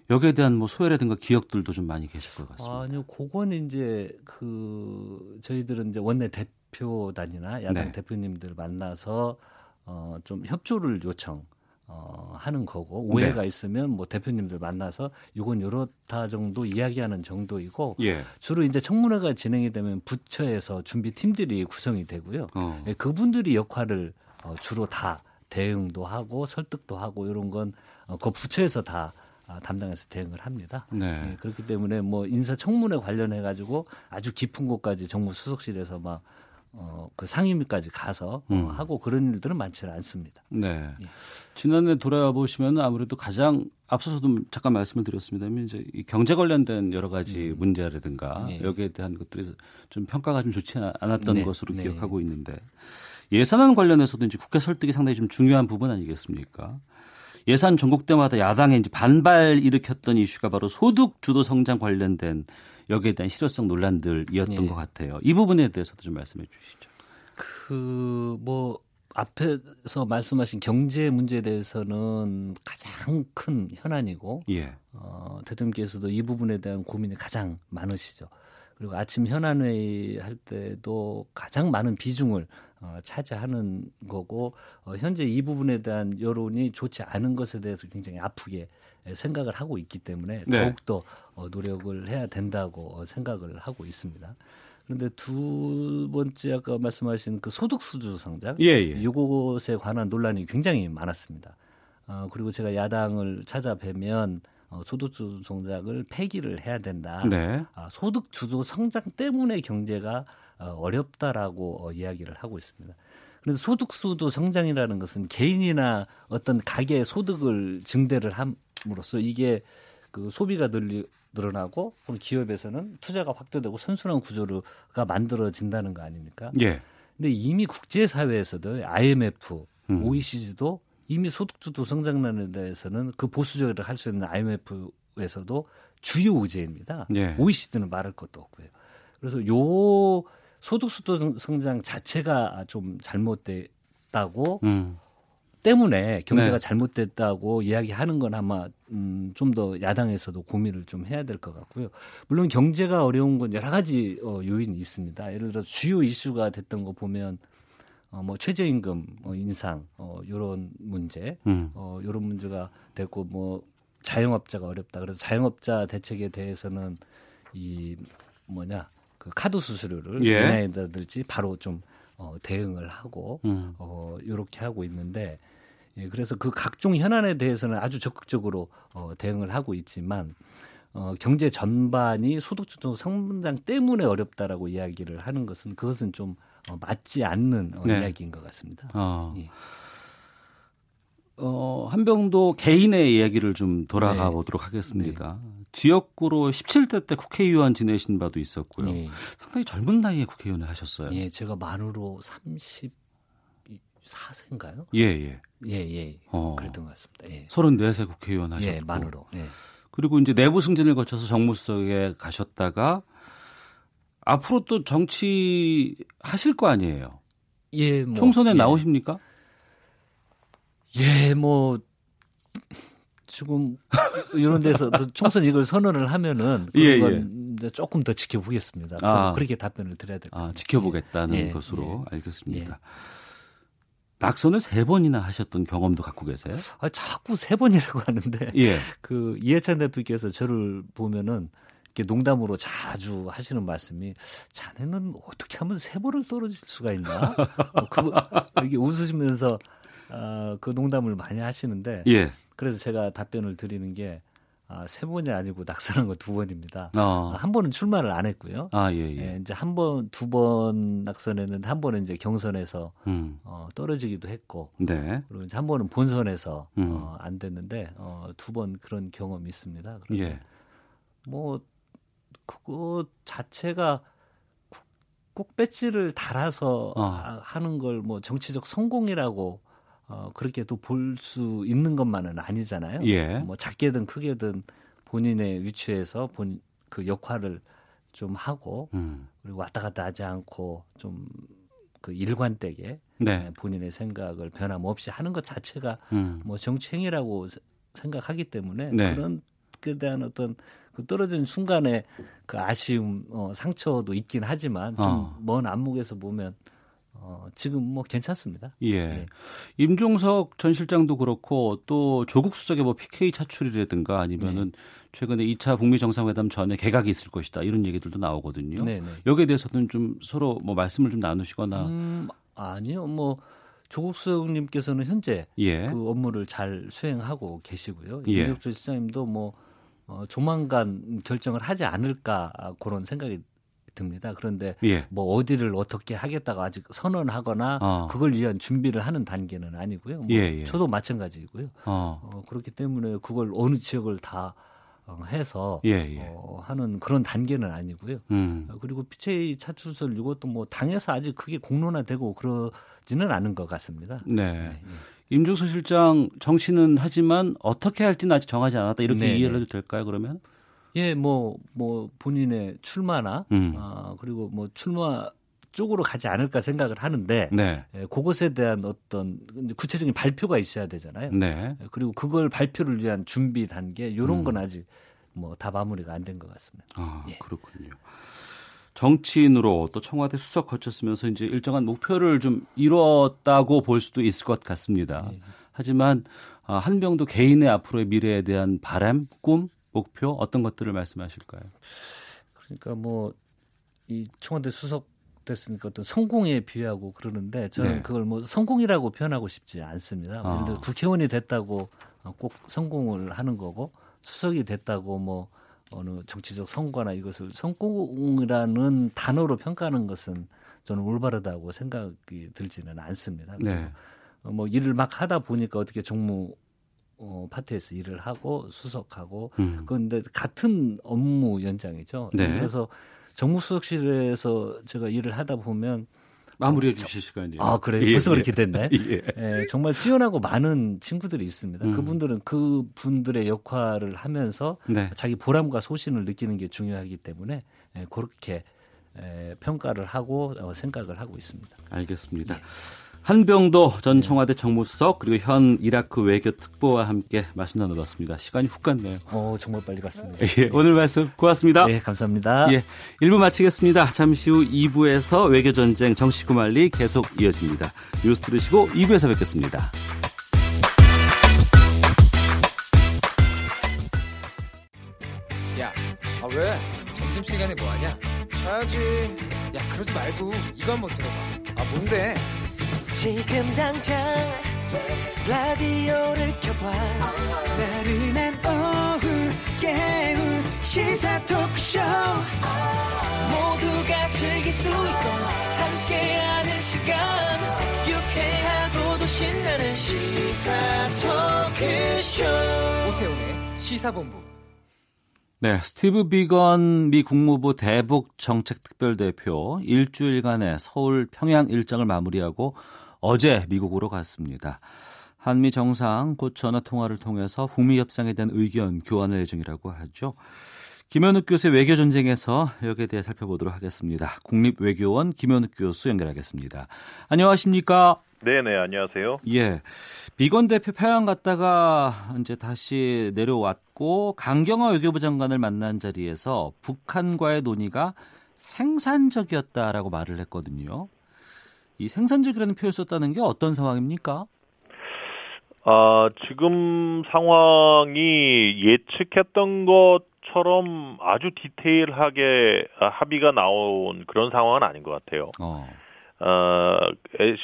여기에 대한 뭐 소외라든가 기억들도 좀 많이 계실 것 같습니다. 아니요, 그건 이제 그 저희들은 이제 원내 대표단이나 야당 네. 대표님들 만나서 어, 좀 협조를 요청 어, 하는 거고 오해가 네. 있으면 뭐 대표님들 만나서 이건 요렇다 정도 이야기하는 정도이고 예. 주로 이제 청문회가 진행이 되면 부처에서 준비 팀들이 구성이 되고요. 어. 예, 그분들이 역할을 어, 주로 다 대응도 하고 설득도 하고 이런 건그 어, 부처에서 다 아, 담당해서 대응을 합니다. 네. 예, 그렇기 때문에 뭐 인사청문회 관련해 가지고 아주 깊은 곳까지 정무 수석실에서 막 어, 그 상임위까지 가서 어, 음. 어, 하고 그런 일들은 많지는 않습니다. 네. 예. 지난해 돌아와 보시면 아무래도 가장 앞서서도 잠깐 말씀을 드렸습니다만 이제 이 경제 관련된 여러 가지 음. 문제라든가 예. 여기에 대한 것들이 좀 평가가 좀 좋지 않았던 네. 것으로 네. 기억하고 있는데 예산안 관련해서도 이제 국회 설득이 상당히 좀 중요한 부분 아니겠습니까? 예산 전국 때마다 야당의 이제 반발 일으켰던 이슈가 바로 소득 주도 성장 관련된 여기에 대한 실효성 논란들이었던 네. 것 같아요. 이 부분에 대해서도 좀 말씀해 주시죠. 그 뭐 앞에서 말씀하신 경제 문제에 대해서는 가장 큰 현안이고 예. 어, 대통령께서도 이 부분에 대한 고민이 가장 많으시죠. 그리고 아침 현안회의 할 때도 가장 많은 비중을 어, 차지하는 거고 어, 현재 이 부분에 대한 여론이 좋지 않은 것에 대해서 굉장히 아프게 생각을 하고 있기 때문에 네. 더욱더 어, 노력을 해야 된다고 어, 생각을 하고 있습니다. 그런데 두 번째 아까 말씀하신 그 소득 수주 성장 예, 예. 이것에 관한 논란이 굉장히 많았습니다. 어, 그리고 제가 야당을 찾아뵈면 어, 소득 주도 성장을 폐기를 해야 된다. 네. 아, 소득 주도 성장 때문에 경제가 어, 어렵다라고 어, 이야기를 하고 있습니다. 그런데 소득 수도 성장이라는 것은 개인이나 어떤 가계의 소득을 증대를 함 으로써 이게 그 소비가 늘리, 늘어나고 기업에서는 투자가 확대되고 선순환 구조가 만들어진다는 거 아닙니까? 예. 근데 이미 국제 사회에서도 IMF, 음. OECD도 이미 소득주도 성장난에 대해서는 그 보수적으로 할 수 있는 IMF에서도 주요 의제입니다. 예. OECD는 말할 것도 없고요. 그래서 요 소득주도 성장 자체가 좀 잘못됐다고 음. 때문에 경제가 네. 잘못됐다고 이야기하는 건 아마 음, 좀 더 야당에서도 고민을 좀 해야 될 것 같고요. 물론 경제가 어려운 건 여러 가지 어, 요인이 있습니다. 예를 들어 주요 이슈가 됐던 거 보면 어, 뭐 최저임금 어, 인상 어, 요런 문제, 음. 어, 요런 문제가 됐고 뭐 자영업자가 어렵다. 그래서 자영업자 대책에 대해서는 이 뭐냐 그 카드 수수료를 예. 인하해다든지 바로 좀 어, 대응을 하고 음. 어, 요렇게 하고 있는데 예, 그래서 그 각종 현안에 대해서는 아주 적극적으로 어, 대응을 하고 있지만 어, 경제 전반이 소득주도 성장 때문에 어렵다라고 이야기를 하는 것은 그것은 좀 어, 맞지 않는 어, 네. 이야기인 것 같습니다. 어. 예. 어, 한병도 개인의 이야기를 좀 돌아가 네. 보도록 하겠습니다. 네. 지역구로 17대 때 국회의원 지내신 바도 있었고요. 네. 상당히 젊은 나이에 국회의원을 하셨어요. 예, 제가 만으로 34세인가요? 예, 예. 예, 예. 어. 그랬던 것 같습니다. 예. 34세 국회의원 하셨고. 예, 만으로. 예. 그리고 이제 내부 승진을 거쳐서 정무수석에 가셨다가 앞으로 또 정치 하실 거 아니에요? 예, 뭐, 총선에 예. 나오십니까? 예, 뭐 지금 이런 데서 총선 이걸 선언을 하면은 예, 건 예. 조금 더 지켜보겠습니다. 아, 그렇게 답변을 드려야 될 것 같아요. 아, 지켜보겠다는 예, 것으로 예. 알겠습니다. 예. 낙선을 세 번이나 하셨던 경험도 갖고 계세요? 아, 자꾸 세 번이라고 하는데 예. [LAUGHS] 그 이해찬 대표께서 저를 보면은 이렇게 농담으로 자주 하시는 말씀이 자네는 어떻게 하면 세 번을 떨어질 수가 있나? 어, 그 이게 웃으시면서 어, 그 농담을 많이 하시는데 예. 그래서 제가 답변을 드리는 게 아, 세 번이 아니고 낙선한 거 두 번입니다. 어. 한 번은 출마를 안 했고요. 아, 예, 예. 예 이제 한 번, 두 번 낙선했는데 한 번은 이제 경선에서 음. 어, 떨어지기도 했고. 네. 그리고 이제 한 번은 본선에서 음. 어, 안 됐는데 어, 두 번 그런 경험이 있습니다. 그런데 예. 뭐 그거 자체가 꼭 배지를 달아서 어. 하는 걸 뭐 정치적 성공이라고 어, 그렇게 또 볼 수 있는 것만은 아니잖아요. 예. 뭐 작게든 크게든 본인의 위치에서 본 그 역할을 좀 하고 음. 그리고 왔다 갔다 하지 않고 좀 그 일관되게 네. 본인의 생각을 변함없이 하는 것 자체가 음. 뭐 정치행위라고 생각하기 때문에 네. 그런 그 대한 어떤 그 떨어진 순간에 그 아쉬움, 어, 상처도 있긴 하지만 좀먼 어. 안목에서 보면 어, 지금 뭐 괜찮습니다. 예. 예. 임종석 전 실장도 그렇고 또 조국 수석의 뭐 PK 차출이라든가 아니면은 네. 최근에 2차 북미 정상회담 전에 개각이 있을 것이다 이런 얘기들도 나오거든요. 네, 네. 여기에 대해서는 좀 서로 뭐 말씀을 좀 나누시거나 음, 아니요. 뭐 조국 수석님께서는 현재 예. 그 업무를 잘 수행하고 계시고요. 예. 임종석 실장님도 뭐 어, 조만간 결정을 하지 않을까 그런 생각이 듭니다. 그런데 예. 뭐 어디를 어떻게 하겠다고 아직 선언하거나 어. 그걸 위한 준비를 하는 단계는 아니고요. 뭐 예, 예. 저도 마찬가지이고요. 어. 어, 그렇기 때문에 그걸 어느 지역을 다 어, 해서 예, 예. 어, 하는 그런 단계는 아니고요. 음. 어, 그리고 PJ 차출설 이것도 뭐 당에서 아직 크게 공론화되고 그러지는 않은 것 같습니다. 네. 네. 예. 임종서 실장 정치는 하지만 어떻게 할지는 아직 정하지 않았다 이렇게 네, 이해를 네. 해도 될까요? 그러면? 예, 뭐, 뭐, 본인의 출마나, 음. 아, 그리고 뭐, 출마 쪽으로 가지 않을까 생각을 하는데, 네. 예, 그것에 대한 어떤 구체적인 발표가 있어야 되잖아요. 네. 예, 그리고 그걸 발표를 위한 준비 단계, 요런 음. 건 아직 뭐, 다 마무리가 안 된 것 같습니다. 아, 예. 그렇군요. 정치인으로 또 청와대 수석 거쳤으면서 이제 일정한 목표를 좀 이뤘다고 볼 수도 있을 것 같습니다. 예. 하지만 아, 한병도 개인의 앞으로의 미래에 대한 바람, 꿈 목표 어떤 것들을 말씀하실까요? 그러니까 뭐 이 청와대 수석 됐으니까 어떤 성공에 비유하고 그러는데 저는 네. 그걸 뭐 성공이라고 표현하고 싶지 않습니다. 아. 예를 들어 국회의원이 됐다고 꼭 성공을 하는 거고 수석이 됐다고 뭐 어느 정치적 성과나 이것을 성공이라는 단어로 평가하는 것은 저는 올바르다고 생각이 들지는 않습니다. 네. 뭐 일을 막 하다 보니까 어떻게 정무 어, 파트에서 일을 하고 수석하고 음. 그런데 같은 업무 연장이죠. 네. 그래서 정무수석실에서 제가 일을 하다 보면 마무리해 주실 시간이에요. 아, 그래요? 예, 벌써 예. 그렇게 됐네. [LAUGHS] 예. 예. 정말 뛰어나고 많은 친구들이 있습니다. 음. 그분들은 그분들의 역할을 하면서 네. 자기 보람과 소신을 느끼는 게 중요하기 때문에 예, 그렇게 예, 평가를 하고 어, 생각을 하고 있습니다. 알겠습니다. 예. 한병도 전 청와대 정무수석 그리고 현 이라크 외교 특보와 함께 말씀 나눠봤습니다. 시간이 훅 갔네요. 어, 정말 빨리 갔습니다. 예, 오늘 말씀 고맙습니다. 네, 감사합니다. 예, 1부 마치겠습니다. 잠시 후 2부에서 외교전쟁 정치구말리 계속 이어집니다. 뉴스 들으시고 2부에서 뵙겠습니다. 야, 아 왜? 점심시간에 뭐하냐? 자야지. 야, 그러지 말고 이거 한번 들어봐. 아, 뭔데? 지금 당장 라디오를 켜봐. 나른한 오후 깨울 시사 토크쇼. 모두가 즐길 수 있고 함께하는 시간. 유쾌하고도 신나는 시사 토크쇼. 오태훈의 시사본부. 네, 스티브 비건 미 국무부 대북 정책 특별 대표 일주일간의 서울 평양 일정을 마무리하고 어제 미국으로 갔습니다. 한미 정상 곧 전화 통화를 통해서 북미 협상에 대한 의견 교환할 예정이라고 하죠. 김현욱 교수의 외교 전쟁에서 여기에 대해 살펴보도록 하겠습니다. 국립외교원 김현욱 교수 연결하겠습니다. 안녕하십니까? 네네, 안녕하세요. 예. 비건 대표 평양 갔다가 이제 다시 내려왔고 강경화 외교부 장관을 만난 자리에서 북한과의 논의가 생산적이었다라고 말을 했거든요. 이 생산적이라는 표현을 썼다는 게 어떤 상황입니까? 아, 지금 상황이 예측했던 것처럼 아주 디테일하게 합의가 나온 그런 상황은 아닌 것 같아요. 어. 어,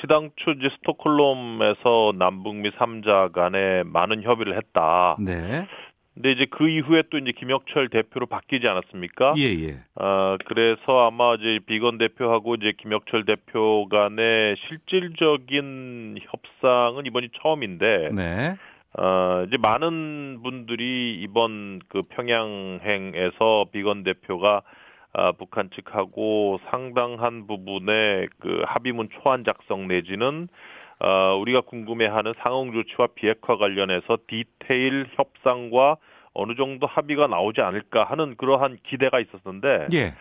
시당초 이제 스톡홀름에서 남북미 3자 간에 많은 협의를 했다. 네. 근데 이제 그 이후에 또 이제 김혁철 대표로 바뀌지 않았습니까? 예, 예. 어, 그래서 아마 이제 비건 대표하고 이제 김혁철 대표 간의 실질적인 협상은 이번이 처음인데. 네. 어, 이제 많은 분들이 이번 그 평양행에서 비건 대표가 아, 북한 측하고 상당한 부분의 그 합의문 초안 작성 내지는 어, 우리가 궁금해하는 상응 조치와 비핵화 관련해서 디테일 협상과 어느 정도 합의가 나오지 않을까 하는 그러한 기대가 있었는데 예.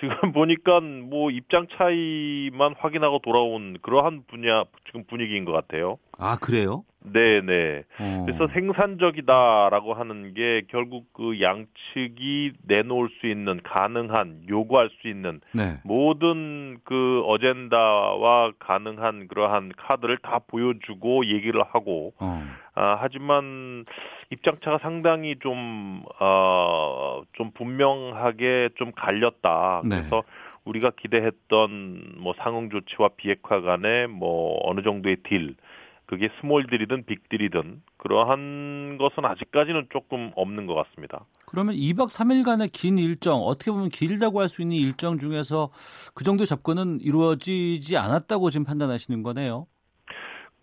지금 보니까 뭐 입장 차이만 확인하고 돌아온 그러한 분야 지금 분위기인 것 같아요. 아 그래요? 네네. 어. 그래서 생산적이다라고 하는 게 결국 그 양측이 내놓을 수 있는 가능한 요구할 수 있는 네. 모든 그 어젠다와 가능한 그러한 카드를 다 보여주고 얘기를 하고 어. 아, 하지만 입장차가 상당히 좀, 어, 좀 분명하게 좀 갈렸다. 네. 그래서 우리가 기대했던 뭐 상응 조치와 비핵화 간의 뭐 어느 정도의 딜, 그게 스몰딜이든 빅딜이든 그러한 것은 아직까지는 조금 없는 것 같습니다. 그러면 2박 3일간의 긴 일정, 어떻게 보면 길다고 할 수 있는 일정 중에서 그 정도 접근은 이루어지지 않았다고 지금 판단하시는 거네요.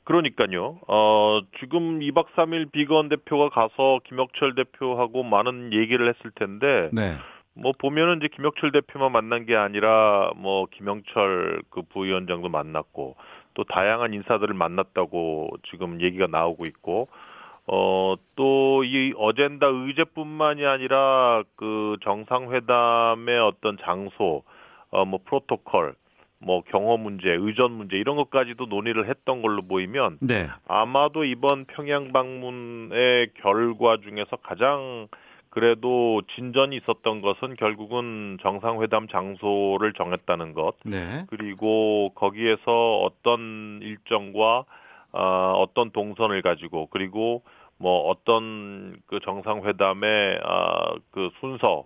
그러니까요. 어, 지금 2박 3일 비건 대표가 가서 김혁철 대표하고 많은 얘기를 했을 텐데, 네. 뭐 보면은 이제 김혁철 대표만 만난 게 아니라 뭐 김영철 그 부위원장도 만났고 또 다양한 인사들을 만났다고 지금 얘기가 나오고 있고 어 또 이 어젠다 의제뿐만이 아니라 그 정상회담의 어떤 장소 어 뭐 프로토콜 뭐 경호 문제, 의전 문제 이런 것까지도 논의를 했던 걸로 보이면 네. 아마도 이번 평양 방문의 결과 중에서 가장 그래도 진전이 있었던 것은 결국은 정상회담 장소를 정했다는 것. 네. 그리고 거기에서 어떤 일정과 어, 어떤 동선을 가지고 그리고 뭐 어떤 그 정상회담의 어, 그 순서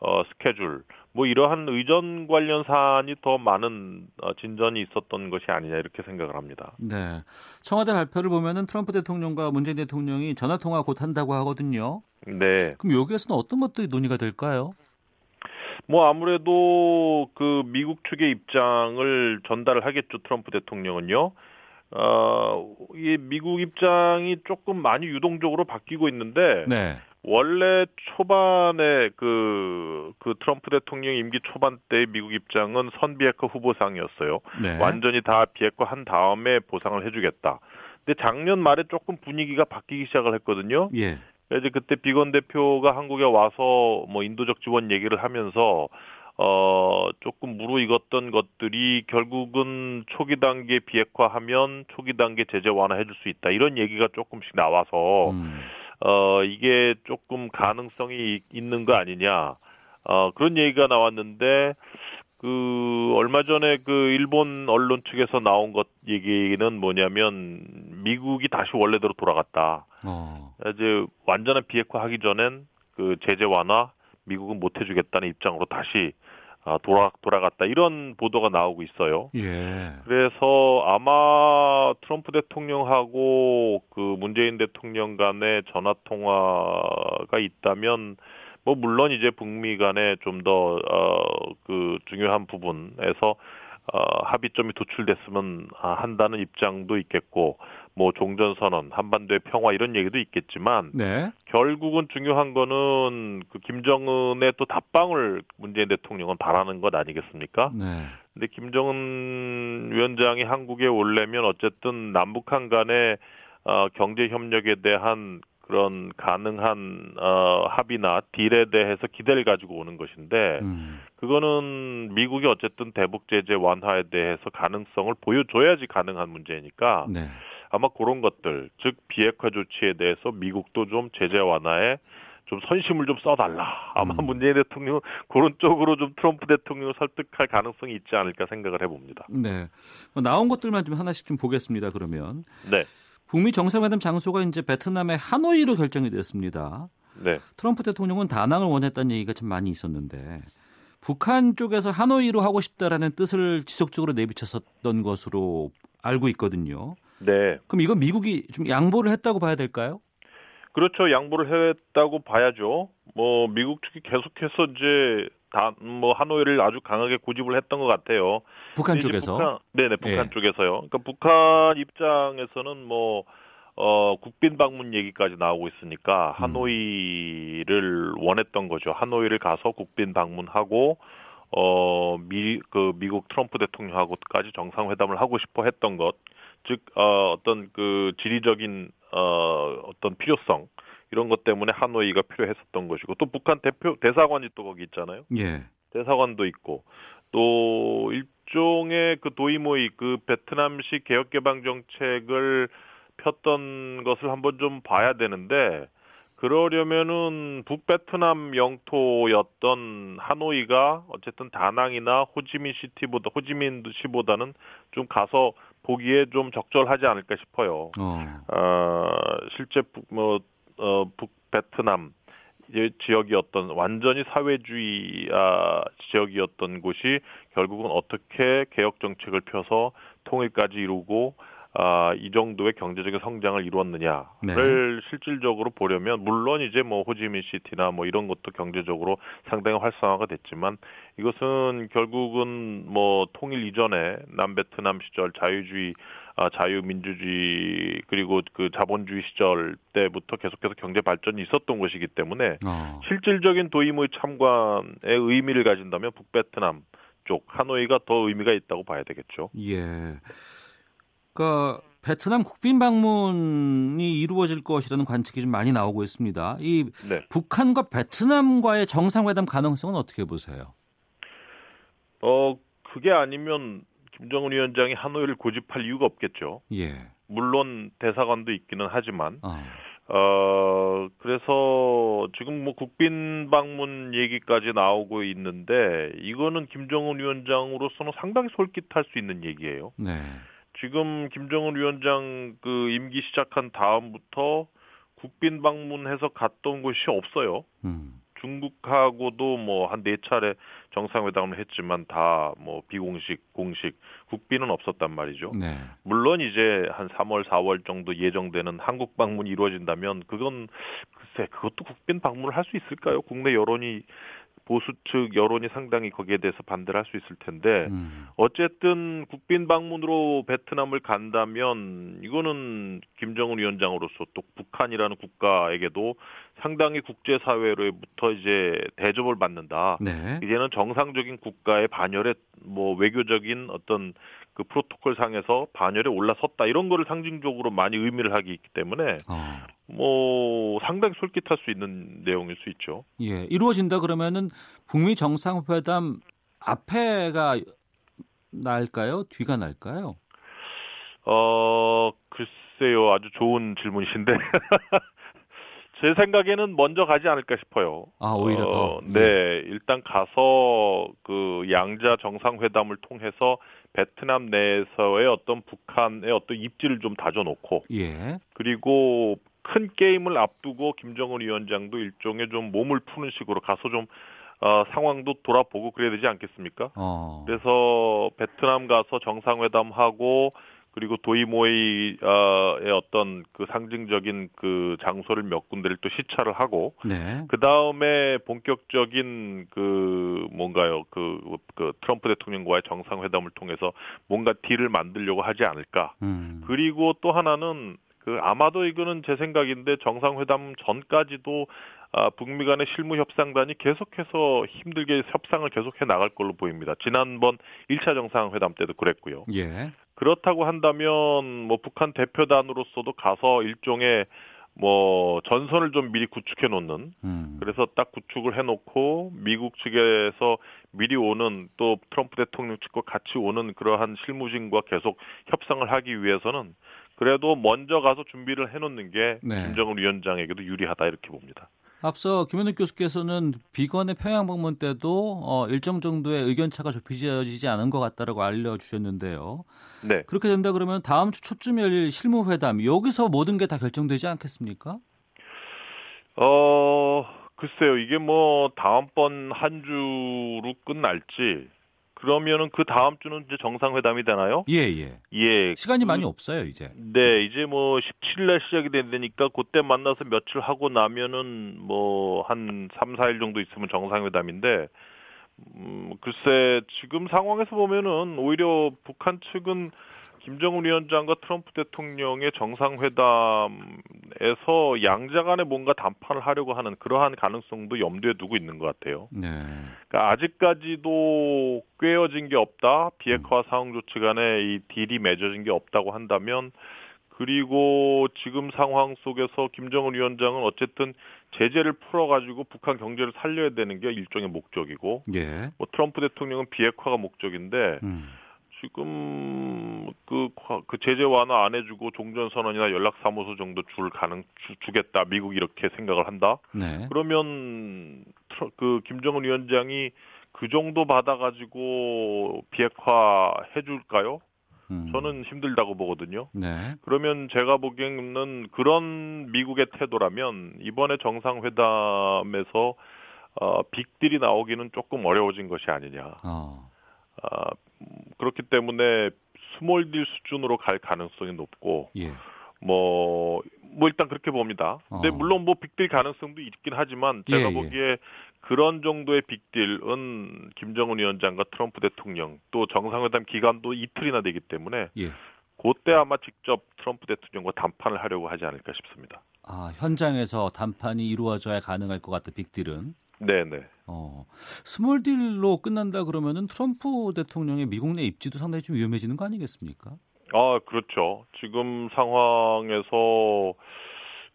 어, 스케줄 뭐 이러한 의전 관련 사안이 더 많은 어, 진전이 있었던 것이 아니냐 이렇게 생각을 합니다. 네. 청와대 발표를 보면은 트럼프 대통령과 문재인 대통령이 전화 통화 곧 한다고 하거든요. 네. 그럼 여기에서는 어떤 것들이 논의가 될까요? 뭐 아무래도 그 미국 측의 입장을 전달을 하겠죠 트럼프 대통령은요. 어, 이 미국 입장이 조금 많이 유동적으로 바뀌고 있는데 네. 원래 초반에 그, 그 트럼프 대통령 임기 초반 때 미국 입장은 선 비핵화 후보상이었어요. 네. 완전히 다 비핵화 한 다음에 보상을 해주겠다. 근데 작년 말에 조금 분위기가 바뀌기 시작을 했거든요. 예. 이제 그때 비건 대표가 한국에 와서 뭐 인도적 지원 얘기를 하면서 어 조금 무르익었던 것들이 결국은 초기 단계 비핵화하면 초기 단계 제재 완화해 줄 수 있다 이런 얘기가 조금씩 나와서 음. 어 이게 조금 가능성이 있는 거 아니냐 어 그런 얘기가 나왔는데 그 얼마 전에 그 일본 언론 측에서 나온 것 얘기는 뭐냐면 미국이 다시 원래대로 돌아갔다. 어. 이제 완전한 비핵화 하기 전엔 그 제재 완화 미국은 못 해주겠다는 입장으로 다시 아, 돌아 돌아갔다 이런 보도가 나오고 있어요. 예. 그래서 아마 트럼프 대통령하고 그 문재인 대통령 간의 전화 통화가 있다면 뭐 물론 이제 북미 간에 좀 더 어 그 중요한 부분에서 어 합의점이 도출됐으면 아, 한다는 입장도 있겠고 뭐 종전 선언, 한반도의 평화 이런 얘기도 있겠지만 네. 결국은 중요한 거는 그 김정은의 또 답방을 문재인 대통령은 바라는 것 아니겠습니까? 네. 근데 김정은 위원장이 한국에 올려면 어쨌든 남북한 간의 어, 경제 협력에 대한 그런 가능한 어, 합의나 딜에 대해서 기대를 가지고 오는 것인데 음. 그거는 미국이 어쨌든 대북 제재 완화에 대해서 가능성을 보여줘야지 가능한 문제니까 네. 아마 그런 것들 즉 비핵화 조치에 대해서 미국도 좀 제재 완화에 좀 선심을 좀 써달라. 아마 음. 문재인 대통령 그런 쪽으로 좀 트럼프 대통령을 설득할 가능성이 있지 않을까 생각을 해봅니다. 네. 뭐 나온 것들만 좀 하나씩 좀 보겠습니다. 그러면. 네. 북미 정상회담 장소가 이제 베트남의 하노이로 결정이 됐습니다. 네. 트럼프 대통령은 다낭을 원했다는 얘기가 참 많이 있었는데 북한 쪽에서 하노이로 하고 싶다라는 뜻을 지속적으로 내비쳤었던 것으로 알고 있거든요. 네. 그럼 이건 미국이 좀 양보를 했다고 봐야 될까요? 그렇죠. 양보를 했다고 봐야죠. 뭐 미국 측이 계속해서 이제 다 뭐 하노이를 아주 강하게 고집을 했던 것 같아요. 북한 쪽에서? 북한, 네네 북한 예. 쪽에서요. 그러니까 북한 입장에서는 뭐 어, 국빈 방문 얘기까지 나오고 있으니까 음. 하노이를 음. 원했던 거죠. 하노이를 가서 국빈 방문하고 어, 미, 그 미국 트럼프 대통령하고까지 정상회담을 하고 싶어 했던 것. 즉, 어, 어떤 그 지리적인, 어, 어떤 필요성. 이런 것 때문에 하노이가 필요했었던 것이고 또 북한 대표 대사관이 또 거기 있잖아요. 예. 대사관도 있고 또 일종의 그 도이모이 그 베트남식 개혁 개방 정책을 폈던 것을 한번 좀 봐야 되는데 그러려면은 북베트남 영토였던 하노이가 어쨌든 다낭이나 호지민 시티보다 호지민 시보다는 좀 가서 보기에 좀 적절하지 않을까 싶어요. 어, 어 실제 북, 뭐 어, 북베트남 지역이었던 완전히 사회주의 아, 지역이었던 곳이 결국은 어떻게 개혁 정책을 펴서 통일까지 이루고 아, 이 정도의 경제적인 성장을 이루었느냐를 네. 실질적으로 보려면 물론 이제 뭐 호지민 시티나 뭐 이런 것도 경제적으로 상당히 활성화가 됐지만 이것은 결국은 뭐 통일 이전에 남베트남 시절 자유주의 아, 자유민주주의 그리고 그 자본주의 시절 때부터 계속해서 경제 발전이 있었던 것이기 때문에 어. 실질적인 도임의 참관의 의미를 가진다면 북베트남 쪽 하노이가 더 의미가 있다고 봐야 되겠죠. 예. 그러니까 베트남 국빈 방문이 이루어질 것이라는 관측이 좀 많이 나오고 있습니다. 이 네. 북한과 베트남과의 정상회담 가능성은 어떻게 보세요? 어 그게 아니면 김정은 위원장이 하노이를 고집할 이유가 없겠죠. 예. 물론 대사관도 있기는 하지만 어. 어, 그래서 지금 뭐 국빈 방문 얘기까지 나오고 있는데 이거는 김정은 위원장으로서는 상당히 솔깃할 수 있는 얘기예요. 네. 지금 김정은 위원장 그 임기 시작한 다음부터 국빈 방문해서 갔던 곳이 없어요. 음. 중국하고도 뭐 한 네 차례 정상회담을 했지만 다 뭐 비공식, 공식, 국빈은 없었단 말이죠. 네. 물론 이제 한 3월, 4월 정도 예정되는 한국 방문이 이루어진다면 그건 글쎄 그것도 국빈 방문을 할 수 있을까요? 국내 여론이 보수 측 여론이 상당히 거기에 대해서 반대를 할 수 있을 텐데 음. 어쨌든 국빈 방문으로 베트남을 간다면 이거는 김정은 위원장으로서 또 북한이라는 국가에게도 상당히 국제 사회로부터 이제 대접을 받는다. 네. 이제는 정상적인 국가의 반열에 뭐 외교적인 어떤 그 프로토콜 상에서 반열에 올라섰다 이런 거를 상징적으로 많이 의미를 하기 있기 때문에 어. 뭐 상당히 솔깃할 수 있는 내용일 수 있죠. 예, 이루어진다 그러면은 북미 정상회담 앞에가 날까요? 뒤가 날까요? 어, 글쎄요. 아주 좋은 질문이신데. [LAUGHS] 제 생각에는 먼저 가지 않을까 싶어요. 아, 오히려 더. 어, 네, 예. 일단 가서 그 양자 정상회담을 통해서 베트남 내에서의 어떤 북한의 어떤 입지를 좀 다져놓고, 예. 그리고 큰 게임을 앞두고 김정은 위원장도 일종의 좀 몸을 푸는 식으로 가서 좀 어, 상황도 돌아보고 그래야 되지 않겠습니까? 어. 그래서 베트남 가서 정상회담하고 그리고 도이모이의 어떤 그 상징적인 그 장소를 몇 군데를 또 시찰을 하고 네. 그 다음에 본격적인 그 뭔가요 그, 그 트럼프 대통령과의 정상회담을 통해서 뭔가 딜을 만들려고 하지 않을까. 음. 그리고 또 하나는 그 아마도 이거는 제 생각인데 정상회담 전까지도 아, 북미 간의 실무 협상단이 계속해서 힘들게 협상을 계속해 나갈 걸로 보입니다. 지난번 1차 정상회담 때도 그랬고요. 예. 그렇다고 한다면 뭐 북한 대표단으로서도 가서 일종의 뭐 전선을 좀 미리 구축해 놓는 음. 그래서 딱 구축을 해 놓고 미국 측에서 미리 오는 또 트럼프 대통령 측과 같이 오는 그러한 실무진과 계속 협상을 하기 위해서는 그래도 먼저 가서 준비를 해 놓는 게 네. 김정은 위원장에게도 유리하다 이렇게 봅니다. 앞서 김현욱 교수께서는 비건의 평양 방문 때도 어, 일정 정도의 의견 차가 좁혀지지 않은 것 같다라고 알려주셨는데요. 네. 그렇게 된다 그러면 다음 주 초쯤 열릴 실무 회담 여기서 모든 게 다 결정되지 않겠습니까? 어 글쎄요 이게 뭐 다음번 한 주로 끝날지 그러면은 그 다음 주는 이제 정상회담이 되나요? 예, 예. 예. 시간이 그, 많이 없어요, 이제. 네, 이제 뭐 17일 날 시작이 된다니까 그때 만나서 며칠 하고 나면은 뭐 한 3, 4일 정도 있으면 정상회담인데 음, 글쎄 지금 상황에서 보면은 오히려 북한 측은 김정은 위원장과 트럼프 대통령의 정상회담에서 양자 간에 뭔가 담판을 하려고 하는 그러한 가능성도 염두에 두고 있는 것 같아요. 네. 그러니까 아직까지도 꿰어진 게 없다. 비핵화 상황 조치 간에 이 딜이 맺어진 게 없다고 한다면 그리고 지금 상황 속에서 김정은 위원장은 어쨌든 제재를 풀어가지고 북한 경제를 살려야 되는 게 일종의 목적이고, 예. 뭐 트럼프 대통령은 비핵화가 목적인데, 음. 지금 그, 그 제재 완화 안 해주고 종전선언이나 연락사무소 정도 줄 가능 주, 주겠다 미국 이렇게 생각을 한다. 네. 그러면 그 김정은 위원장이 그 정도 받아가지고 비핵화 해줄까요? 음. 저는 힘들다고 보거든요. 네. 그러면 제가 보기에는 그런 미국의 태도라면 이번에 정상회담에서 어, 빅딜이 나오기는 조금 어려워진 것이 아니냐. 어. 어, 그렇기 때문에 small deal 수준으로 갈 가능성이 높고 예. 뭐, 뭐 일단 그렇게 봅니다. 근데 어. 물론 뭐 빅딜 가능성도 있긴 하지만 제가 예, 예. 보기에 그런 정도의 빅딜은 김정은 위원장과 트럼프 대통령 또 정상회담 기간도 이틀이나 되기 때문에 예. 그때 아마 직접 트럼프 대통령과 담판을 하려고 하지 않을까 싶습니다. 아 현장에서 담판이 이루어져야 가능할 것 같다 빅딜은. 네네. 어 small deal로 끝난다 그러면은 트럼프 대통령의 미국 내 입지도 상당히 좀 위험해지는 거 아니겠습니까? 아 그렇죠. 지금 상황에서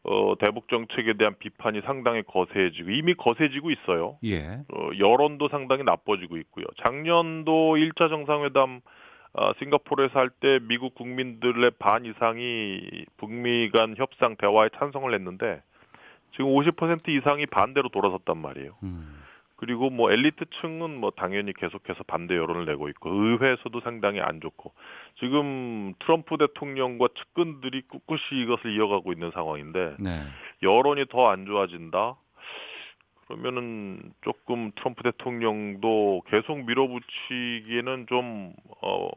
어, 대북 정책에 대한 비판이 상당히 거세지고 이미 거세지고 있어요. 예. 어, 여론도 상당히 나빠지고 있고요. 작년도 1차 정상회담 어, 싱가포르에서 할 때 미국 국민들의 반 이상이 북미 간 협상 대화에 찬성을 했는데 지금 50% 이상이 반대로 돌아섰단 말이에요. 음. 그리고 뭐 엘리트층은 뭐 당연히 계속해서 반대 여론을 내고 있고 의회에서도 상당히 안 좋고 지금 트럼프 대통령과 측근들이 꿋꿋이 이것을 이어가고 있는 상황인데 네. 여론이 더 안 좋아진다. 그러면은 조금 트럼프 대통령도 계속 밀어붙이기에는 좀, 어,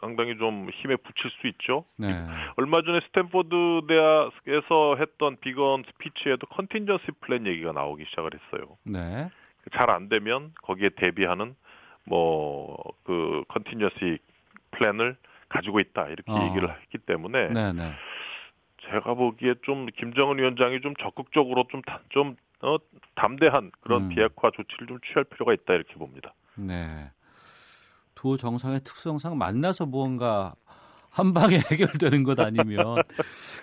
상당히 좀 힘에 붙일 수 있죠. 네. 얼마 전에 스탠포드 대학에서 했던 비건 스피치에도 contingency plan 얘기가 나오기 시작을 했어요. 네. 잘 안 되면 거기에 대비하는 뭐 그 contingency plan을 가지고 있다 이렇게 어. 얘기를 했기 때문에 네네. 네. 제가 보기에 좀 김정은 위원장이 좀 적극적으로 좀좀 어, 담대한 그런 음. 비핵화 조치를 좀 취할 필요가 있다 이렇게 봅니다. 네. 두 정상의 특성상 만나서 무언가 한 방에 [LAUGHS] 해결되는 것 아니면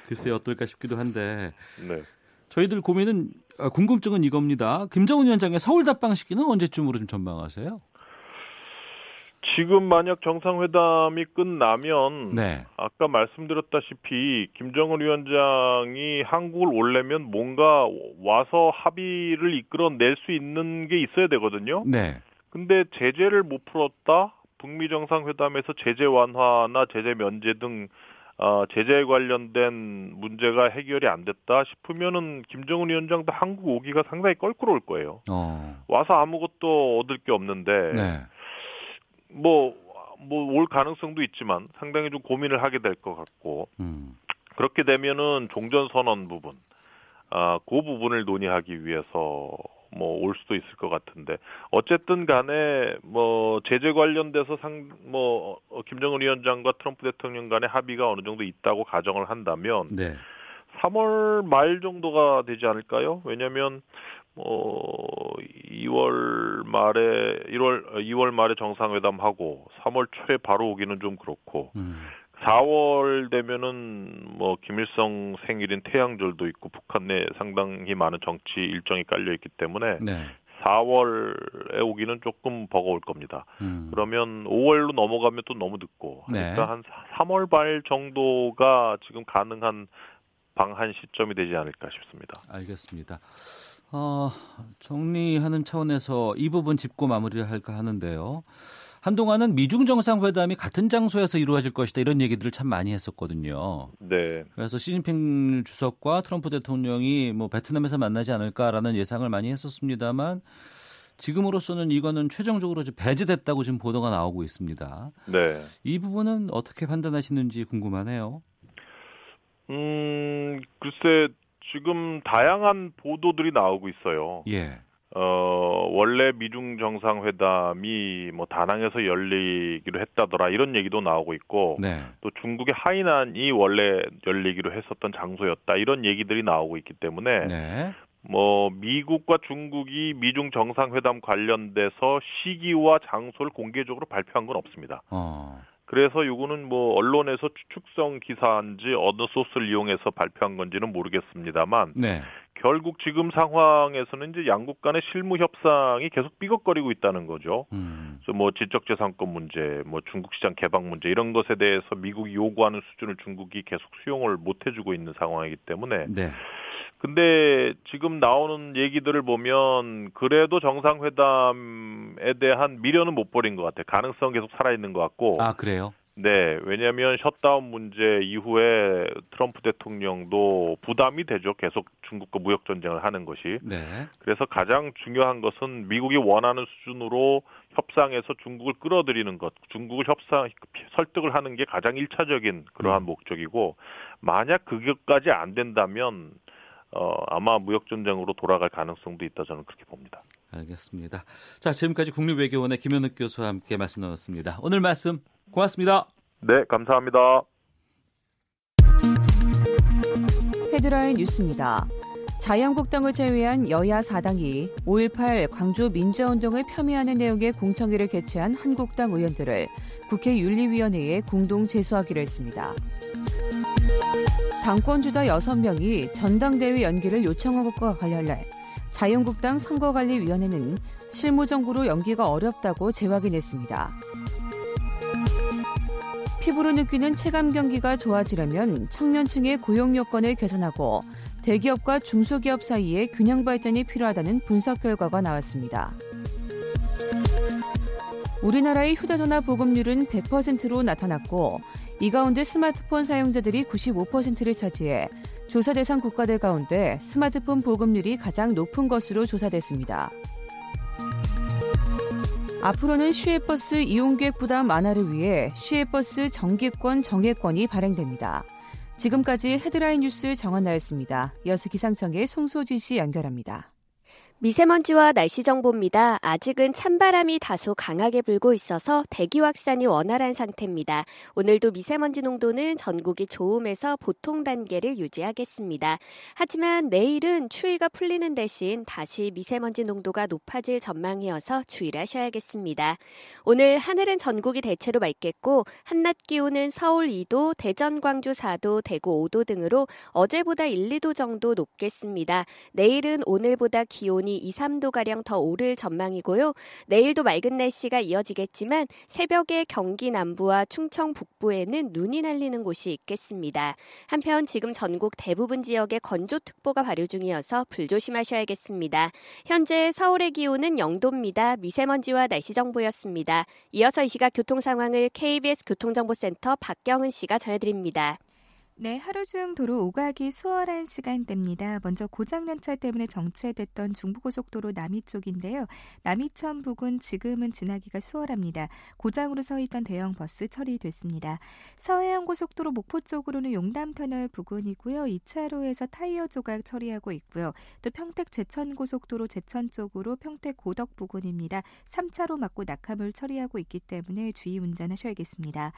글쎄 어떨까 싶기도 한데. 네. 저희들 고민은 아, 궁금증은 이겁니다. 김정은 위원장의 서울 답방 시기는 언제쯤으로 좀 전망하세요? 지금 만약 정상회담이 끝나면 네. 아까 말씀드렸다시피 김정은 위원장이 한국을 올려면 뭔가 와서 합의를 이끌어낼 수 있는 게 있어야 되거든요. 네. 근데 제재를 못 풀었다. 북미 정상회담에서 제재 완화나 제재 면제 등 어, 제재에 관련된 문제가 해결이 안 됐다 싶으면은 김정은 위원장도 한국 오기가 상당히 껄끄러울 거예요. 어. 와서 아무것도 얻을 게 없는데 네. 뭐 뭐 올 가능성도 있지만 상당히 좀 고민을 하게 될 것 같고 음. 그렇게 되면은 종전 선언 부분 아, 그 부분을 논의하기 위해서 뭐 올 수도 있을 것 같은데 어쨌든 간에 뭐 제재 관련돼서 상뭐 어, 김정은 위원장과 트럼프 대통령 간의 합의가 어느 정도 있다고 가정을 한다면 네. 3월 말 정도가 되지 않을까요? 왜냐하면 뭐 2월 말에 1월 2월 말에 정상회담하고 3월 초에 바로 오기는 좀 그렇고 음. 4월 되면은 뭐 김일성 생일인 태양절도 있고 북한 내 상당히 많은 정치 일정이 깔려 있기 때문에 네. 4월에 오기는 조금 버거울 겁니다. 음. 그러면 5월로 넘어가면 또 너무 늦고 네. 그러니까 한 3월 말 정도가 지금 가능한 방한 시점이 되지 않을까 싶습니다. 알겠습니다. 어, 정리하는 차원에서 이 부분 짚고 마무리할까 하는데요. 한동안은 미중 정상회담이 같은 장소에서 이루어질 것이다 이런 얘기들을 참 많이 했었거든요. 네. 그래서 시진핑 주석과 트럼프 대통령이 뭐 베트남에서 만나지 않을까라는 예상을 많이 했었습니다만 지금으로서는 이거는 최종적으로 배제됐다고 지금 보도가 나오고 있습니다. 네. 이 부분은 어떻게 판단하시는지 궁금하네요. 음, 글쎄 지금 다양한 보도들이 나오고 있어요. 예. 어, 원래 미중 정상회담이 뭐 다낭에서 열리기로 했다더라 이런 얘기도 나오고 있고 네. 또 중국의 하이난이 원래 열리기로 했었던 장소였다 이런 얘기들이 나오고 있기 때문에 네. 뭐 미국과 중국이 미중 정상회담 관련돼서 시기와 장소를 공개적으로 발표한 건 없습니다. 어. 그래서 이거는 뭐 언론에서 추측성 기사인지 어느 소스를 이용해서 발표한 건지는 모르겠습니다만 네. 결국 지금 상황에서는 이제 양국 간의 실무 협상이 계속 삐걱거리고 있다는 거죠. 음. 그래서 뭐 지적재산권 문제, 뭐 중국 시장 개방 문제 이런 것에 대해서 미국이 요구하는 수준을 중국이 계속 수용을 못 해주고 있는 상황이기 때문에. 네. 근데 지금 나오는 얘기들을 보면 그래도 정상회담에 대한 미련은 못 버린 것 같아요. 가능성 계속 살아있는 것 같고. 아 그래요? 네, 왜냐하면 셧다운 문제 이후에 트럼프 대통령도 부담이 되죠. 계속 중국과 무역 전쟁을 하는 것이. 네. 그래서 가장 중요한 것은 미국이 원하는 수준으로 협상에서 중국을 끌어들이는 것, 중국을 협상 설득을 하는 게 가장 일차적인 그러한 음. 목적이고 만약 그것까지 안 된다면 어, 아마 무역 전쟁으로 돌아갈 가능성도 있다 저는 그렇게 봅니다. 알겠습니다. 자, 지금까지 국립외교원의 김현욱 교수와 함께 말씀 나눴습니다. 오늘 말씀 고맙습니다. 네, 감사합니다. 헤드라인 뉴스입니다. 자유한국당을 제외한 여야 4당이 5.18 광주 민주화운동을 폄훼하는 내용의 공청회를 개최한 한국당 의원들을 국회 윤리위원회에 공동 제소하기로 했습니다. 당권 주자 6명이 전당대회 연기를 요청한 것과 관련해 자유한국당 선거관리위원회는 실무정부로 연기가 어렵다고 재확인했습니다. 피부로 느끼는 체감 경기가 좋아지려면 청년층의 고용 여건을 개선하고 대기업과 중소기업 사이의 균형 발전이 필요하다는 분석 결과가 나왔습니다. 우리나라의 휴대전화 보급률은 100%로 나타났고 이 가운데 스마트폰 사용자들이 95%를 차지해 조사 대상 국가들 가운데 스마트폰 보급률이 가장 높은 것으로 조사됐습니다. 앞으로는 시외버스 이용객 부담 완화를 위해 시외버스 정기권 정액권이 발행됩니다. 지금까지 헤드라인 뉴스 정원 나였습니다. 이어서 기상청의 송소진 씨 연결합니다. 미세먼지와 날씨 정보입니다. 아직은 찬바람이 다소 강하게 불고 있어서 대기 확산이 원활한 상태입니다. 오늘도 미세먼지 농도는 전국이 좋음에서 보통 단계를 유지하겠습니다. 하지만 내일은 추위가 풀리는 대신 다시 미세먼지 농도가 높아질 전망이어서 주의를 하셔야겠습니다. 오늘 하늘은 전국이 대체로 맑겠고 한낮 기온은 서울 2도, 대전, 광주 4도, 대구 5도 등으로 어제보다 1, 2도 정도 높겠습니다. 내일은 오늘보다 기온이 기온이 2, 3도가량 더 오를 전망이고요. 내일도 맑은 날씨가 이어지겠지만 새벽에 경기 남부와 충청 북부에는 눈이 날리는 곳이 있겠습니다. 한편 지금 전국 대부분 지역에 건조특보가 발효 중이어서 불조심하셔야겠습니다. 현재 서울의 기온은 0도입니다. 미세먼지와 날씨 정보였습니다. 이어서 이 시각 교통 상황을 KBS 교통정보센터 박경은 씨가 전해드립니다. 네, 하루 중 도로 오가기 수월한 시간대입니다. 먼저 고장난 차 때문에 정체됐던 중부고속도로 남이 쪽인데요. 남이천 부근 지금은 지나기가 수월합니다. 고장으로 서 있던 대형 버스 처리됐습니다. 서해안 고속도로 목포 쪽으로는 용담터널 부근이고요. 2차로에서 타이어 조각 처리하고 있고요. 또 평택 제천 고속도로 제천 쪽으로 평택 고덕 부근입니다. 3차로 막고 낙하물 처리하고 있기 때문에 주의 운전하셔야겠습니다.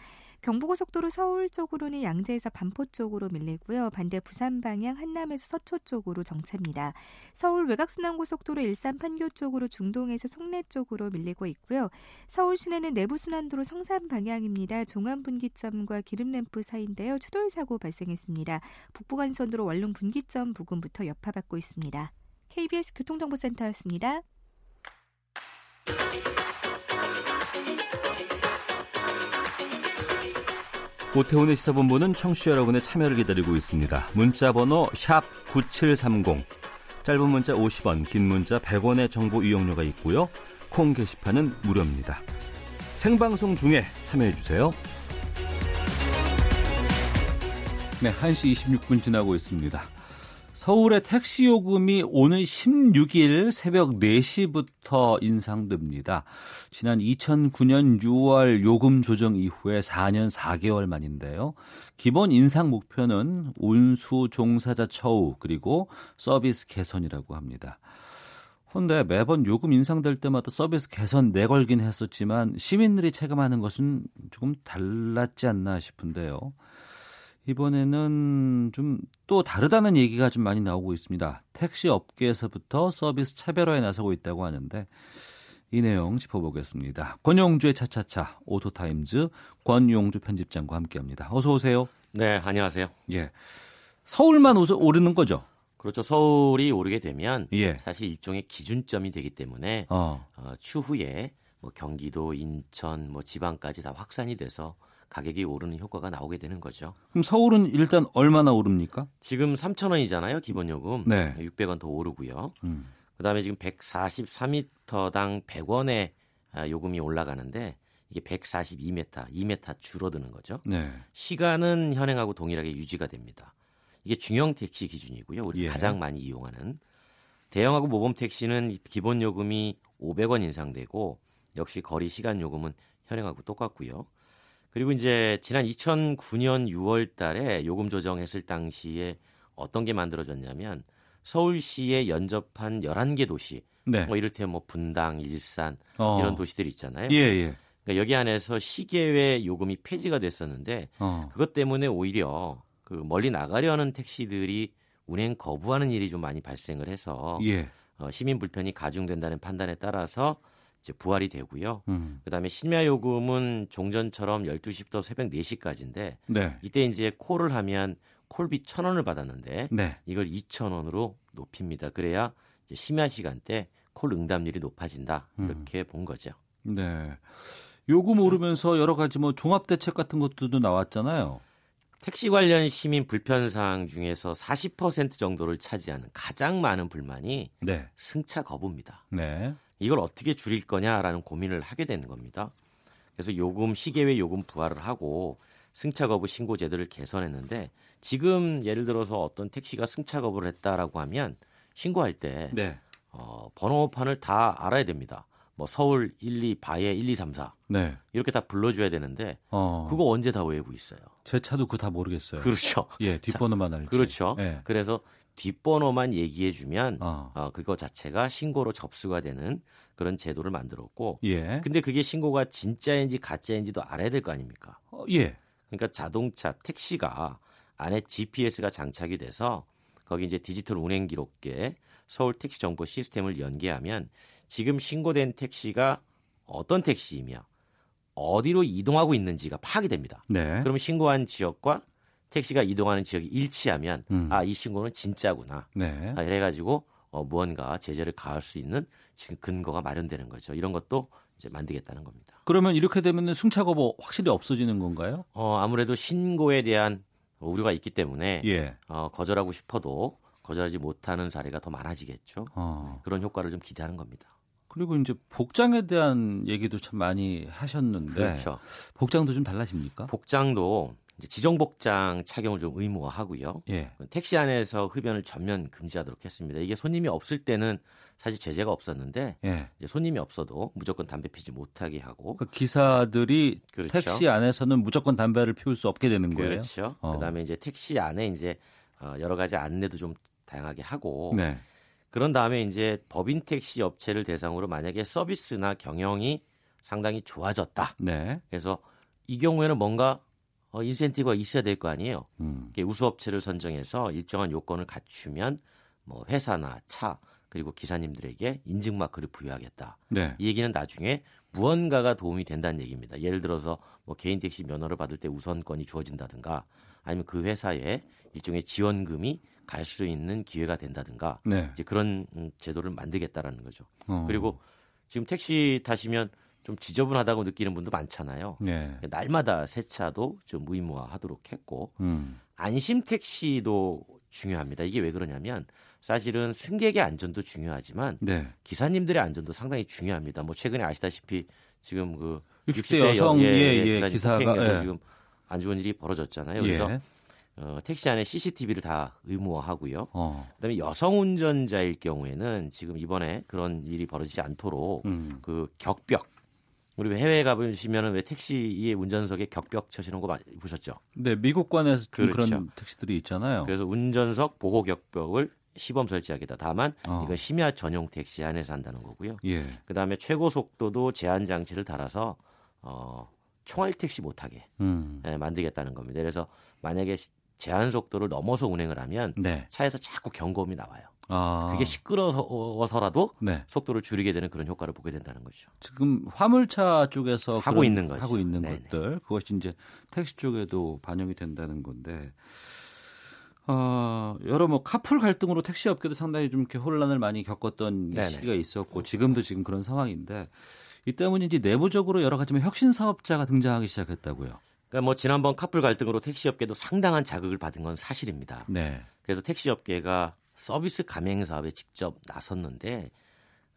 경부고속도로 서울 쪽으로는 양재에서 반포 쪽으로 밀리고요. 반대 부산 방향 한남에서 서초 쪽으로 정체입니다. 서울 외곽순환고속도로 일산 판교 쪽으로 중동에서 송내 쪽으로 밀리고 있고요. 서울 시내는 내부순환도로 성산 방향입니다. 종암분기점과 기름램프 사이인데요. 추돌 사고 발생했습니다. 북부간선도로 원룸 분기점 부근부터 여파받고 있습니다. KBS 교통정보센터였습니다. 오태훈의 시사본부는 청취자 여러분의 참여를 기다리고 있습니다. 문자 번호 9730, 짧은 문자 50원, 긴 문자 100원의 정보 이용료가 있고요. 콩 게시판은 무료입니다. 생방송 중에 참여해 주세요. 네, 1시 26분 지나고 있습니다. 서울의 택시 요금이 오는 16일 새벽 4시부터 인상됩니다. 지난 2009년 6월 요금 조정 이후에 4년 4개월 만인데요. 기본 인상 목표는 운수 종사자 처우 그리고 서비스 개선이라고 합니다. 그런데 매번 요금 인상될 때마다 서비스 개선 내걸긴 했었지만 시민들이 체감하는 것은 조금 달랐지 않나 싶은데요. 이번에는 좀 또 다르다는 얘기가 좀 많이 나오고 있습니다. 택시 업계에서부터 서비스 차별화에 나서고 있다고 하는데 이 내용 짚어보겠습니다. 권용주의 차차차 오토타임즈 권용주 편집장과 함께합니다. 어서 오세요. 네, 안녕하세요. 예, 서울만 오르는 거죠? 그렇죠. 서울이 오르게 되면 예. 사실 일종의 기준점이 되기 때문에 어. 어, 추후에 뭐 경기도, 인천, 뭐 지방까지 다 확산이 돼서 가격이 오르는 효과가 나오게 되는 거죠. 그럼 서울은 일단 얼마나 오릅니까? 지금 3,000원이잖아요, 기본 요금. 네. 600원 더 오르고요. 음. 그다음에 지금 144m당 100원의 아, 요금이 올라가는데 이게 142m, 2m 줄어드는 거죠. 네. 시간은 현행하고 동일하게 유지가 됩니다. 이게 중형 택시 기준이고요. 우리 예. 가장 많이 이용하는 대형하고 모범 택시는 기본 요금이 500원 인상되고 역시 거리 시간 요금은 현행하고 똑같고요. 그리고 이제 지난 2009년 6월 달에 요금 조정했을 당시에 어떤 게 만들어졌냐면 서울시에 연접한 11개 도시 네. 뭐 이를테면 뭐 분당, 일산 어. 이런 도시들 있잖아요. 예, 예. 그러니까 여기 안에서 시계외 요금이 폐지가 됐었는데 어. 그것 때문에 오히려 그 멀리 나가려는 택시들이 운행 거부하는 일이 좀 많이 발생을 해서 예. 어, 시민 불편이 가중된다는 판단에 따라서 이제 부활이 되고요. 음. 그다음에 심야 요금은 종전처럼 12시부터 새벽 4시까지인데 네. 이때 이제 콜을 하면 콜비 1,000원을 받았는데 네. 이걸 2,000원으로 높입니다. 그래야 심야 시간대 콜 응답률이 높아진다. 음. 이렇게 음. 본 거죠. 네. 요금 오르면서 여러 가지 뭐 종합 대책 같은 것들도 나왔잖아요. 택시 관련 시민 불편 사항 중에서 40% 정도를 차지하는 가장 많은 불만이 네. 승차 거부입니다. 네. 이걸 어떻게 줄일 거냐라는 고민을 하게 되는 겁니다. 그래서 요금 시계외 요금 부활을 하고 승차 거부 신고 제도를 개선했는데 지금 예를 들어서 어떤 택시가 승차 거부를 했다라고 하면 신고할 때 네. 어, 번호판을 다 알아야 됩니다. 뭐 서울 1, 2, 바예 1, 2, 3, 4 네. 이렇게 다 불러줘야 되는데 어. 그거 언제 다 외우고 있어요? 제 차도 그거 다 모르겠어요. 그렇죠. 예, [LAUGHS] 뒷번호만 알지. 그렇죠. 예. 그래서 뒷번호만 얘기해주면 어. 어, 그거 자체가 신고로 접수가 되는 그런 제도를 만들었고. 예. 근데 그게 신고가 진짜인지 가짜인지도 알아야 될 거 아닙니까? 어, 예. 그러니까 자동차 택시가 안에 GPS가 장착이 돼서 거기 이제 디지털 운행 기록계 서울 택시 정보 시스템을 연계하면 지금 신고된 택시가 어떤 택시이며 어디로 이동하고 있는지가 파악이 됩니다. 네. 그러면 신고한 지역과 택시가 이동하는 지역이 일치하면 음. 아이 신고는 진짜구나. 네. 아, 이래가지고 어, 무언가 제재를 가할 수 있는 지금 근거가 마련되는 거죠. 이런 것도 이제 만들겠다는 겁니다. 그러면 이렇게 되면 승차 거부 확실히 없어지는 건가요? 어, 아무래도 신고에 대한 우려가 있기 때문에 예. 어, 거절하고 싶어도 거절하지 못하는 사례가 더 많아지겠죠. 어. 그런 효과를 좀 기대하는 겁니다. 그리고 이제 복장에 대한 얘기도 참 많이 하셨는데 그렇죠. 복장도 좀 달라집니까? 복장도 지정 복장 착용을 좀 의무화하고요. 예. 택시 안에서 흡연을 전면 금지하도록 했습니다. 이게 손님이 없을 때는 사실 제재가 없었는데 예. 손님이 없어도 무조건 담배 피지 못하게 하고 그러니까 기사들이 그렇죠. 택시 안에서는 무조건 담배를 피울 수 없게 되는 거예요. 그렇죠. 어. 그다음에 이제 택시 안에 이제 어, 여러 가지 안내도 좀 다양하게 하고 네. 그런 다음에 이제 법인 택시 업체를 대상으로 만약에 서비스나 경영이 상당히 좋아졌다. 네. 그래서 이 경우에는 뭔가 어, 인센티브가 있어야 될 거 아니에요. 음. 우수업체를 선정해서 일정한 요건을 갖추면 뭐 회사나 차 그리고 기사님들에게 인증 마크를 부여하겠다. 네. 이 얘기는 나중에 무언가가 도움이 된다는 얘기입니다. 예를 들어서 뭐 개인 택시 면허를 받을 때 우선권이 주어진다든가 아니면 그 회사에 일종의 지원금이 갈 수 있는 기회가 된다든가 네. 이제 그런 음, 제도를 만들겠다라는 거죠. 어. 그리고 지금 택시 타시면 좀 지저분하다고 느끼는 분도 많잖아요. 네. 날마다 세차도 좀 무의무화하도록 했고 음. 안심 택시도 중요합니다. 이게 왜 그러냐면 사실은 승객의 안전도 중요하지만 네. 기사님들의 안전도 상당히 중요합니다. 뭐 최근에 아시다시피 지금 그 60대, 60대 여성 예, 예, 예, 기사가 예. 지금 안 좋은 일이 벌어졌잖아요. 그래서 예. 어, 택시 안에 CCTV를 다 의무화하고요. 어. 그다음에 여성 운전자일 경우에는 지금 이번에 그런 일이 벌어지지 않도록 음. 그 격벽 우리 해외에 가보시면은 왜 택시의 운전석에 격벽 쳐시는 거 많이 보셨죠? 네, 미국관에서 그렇죠. 그런 택시들이 있잖아요. 그래서 운전석 보호 격벽을 시범 설치하겠다. 다만 어. 이건 심야 전용 택시 안에서 한다는 거고요. 예. 그다음에 최고 속도도 제한 장치를 달아서 어 총알 택시 못하게 음. 네, 만들겠다는 겁니다. 그래서 만약에 제한 속도를 넘어서 운행을 하면 네. 차에서 자꾸 경고음이 나와요. 아. 그게 시끄러워서라도 네. 속도를 줄이게 되는 그런 효과를 보게 된다는 거죠. 지금 화물차 쪽에서 하고 있는 거죠. 하고 있는 네네. 것들 그것이 이제 택시 쪽에도 반영이 된다는 건데 어, 여러 뭐 카풀 갈등으로 택시 업계도 상당히 좀 이렇게 혼란을 많이 겪었던 네네. 시기가 있었고 지금도 지금 그런 상황인데 이 때문인지 내부적으로 여러 가지 뭐 혁신 사업자가 등장하기 시작했다고요. 그러니까 뭐 지난번 카풀 갈등으로 택시 업계도 상당한 자극을 받은 건 사실입니다. 네. 그래서 택시 업계가 서비스 가맹 사업에 직접 나섰는데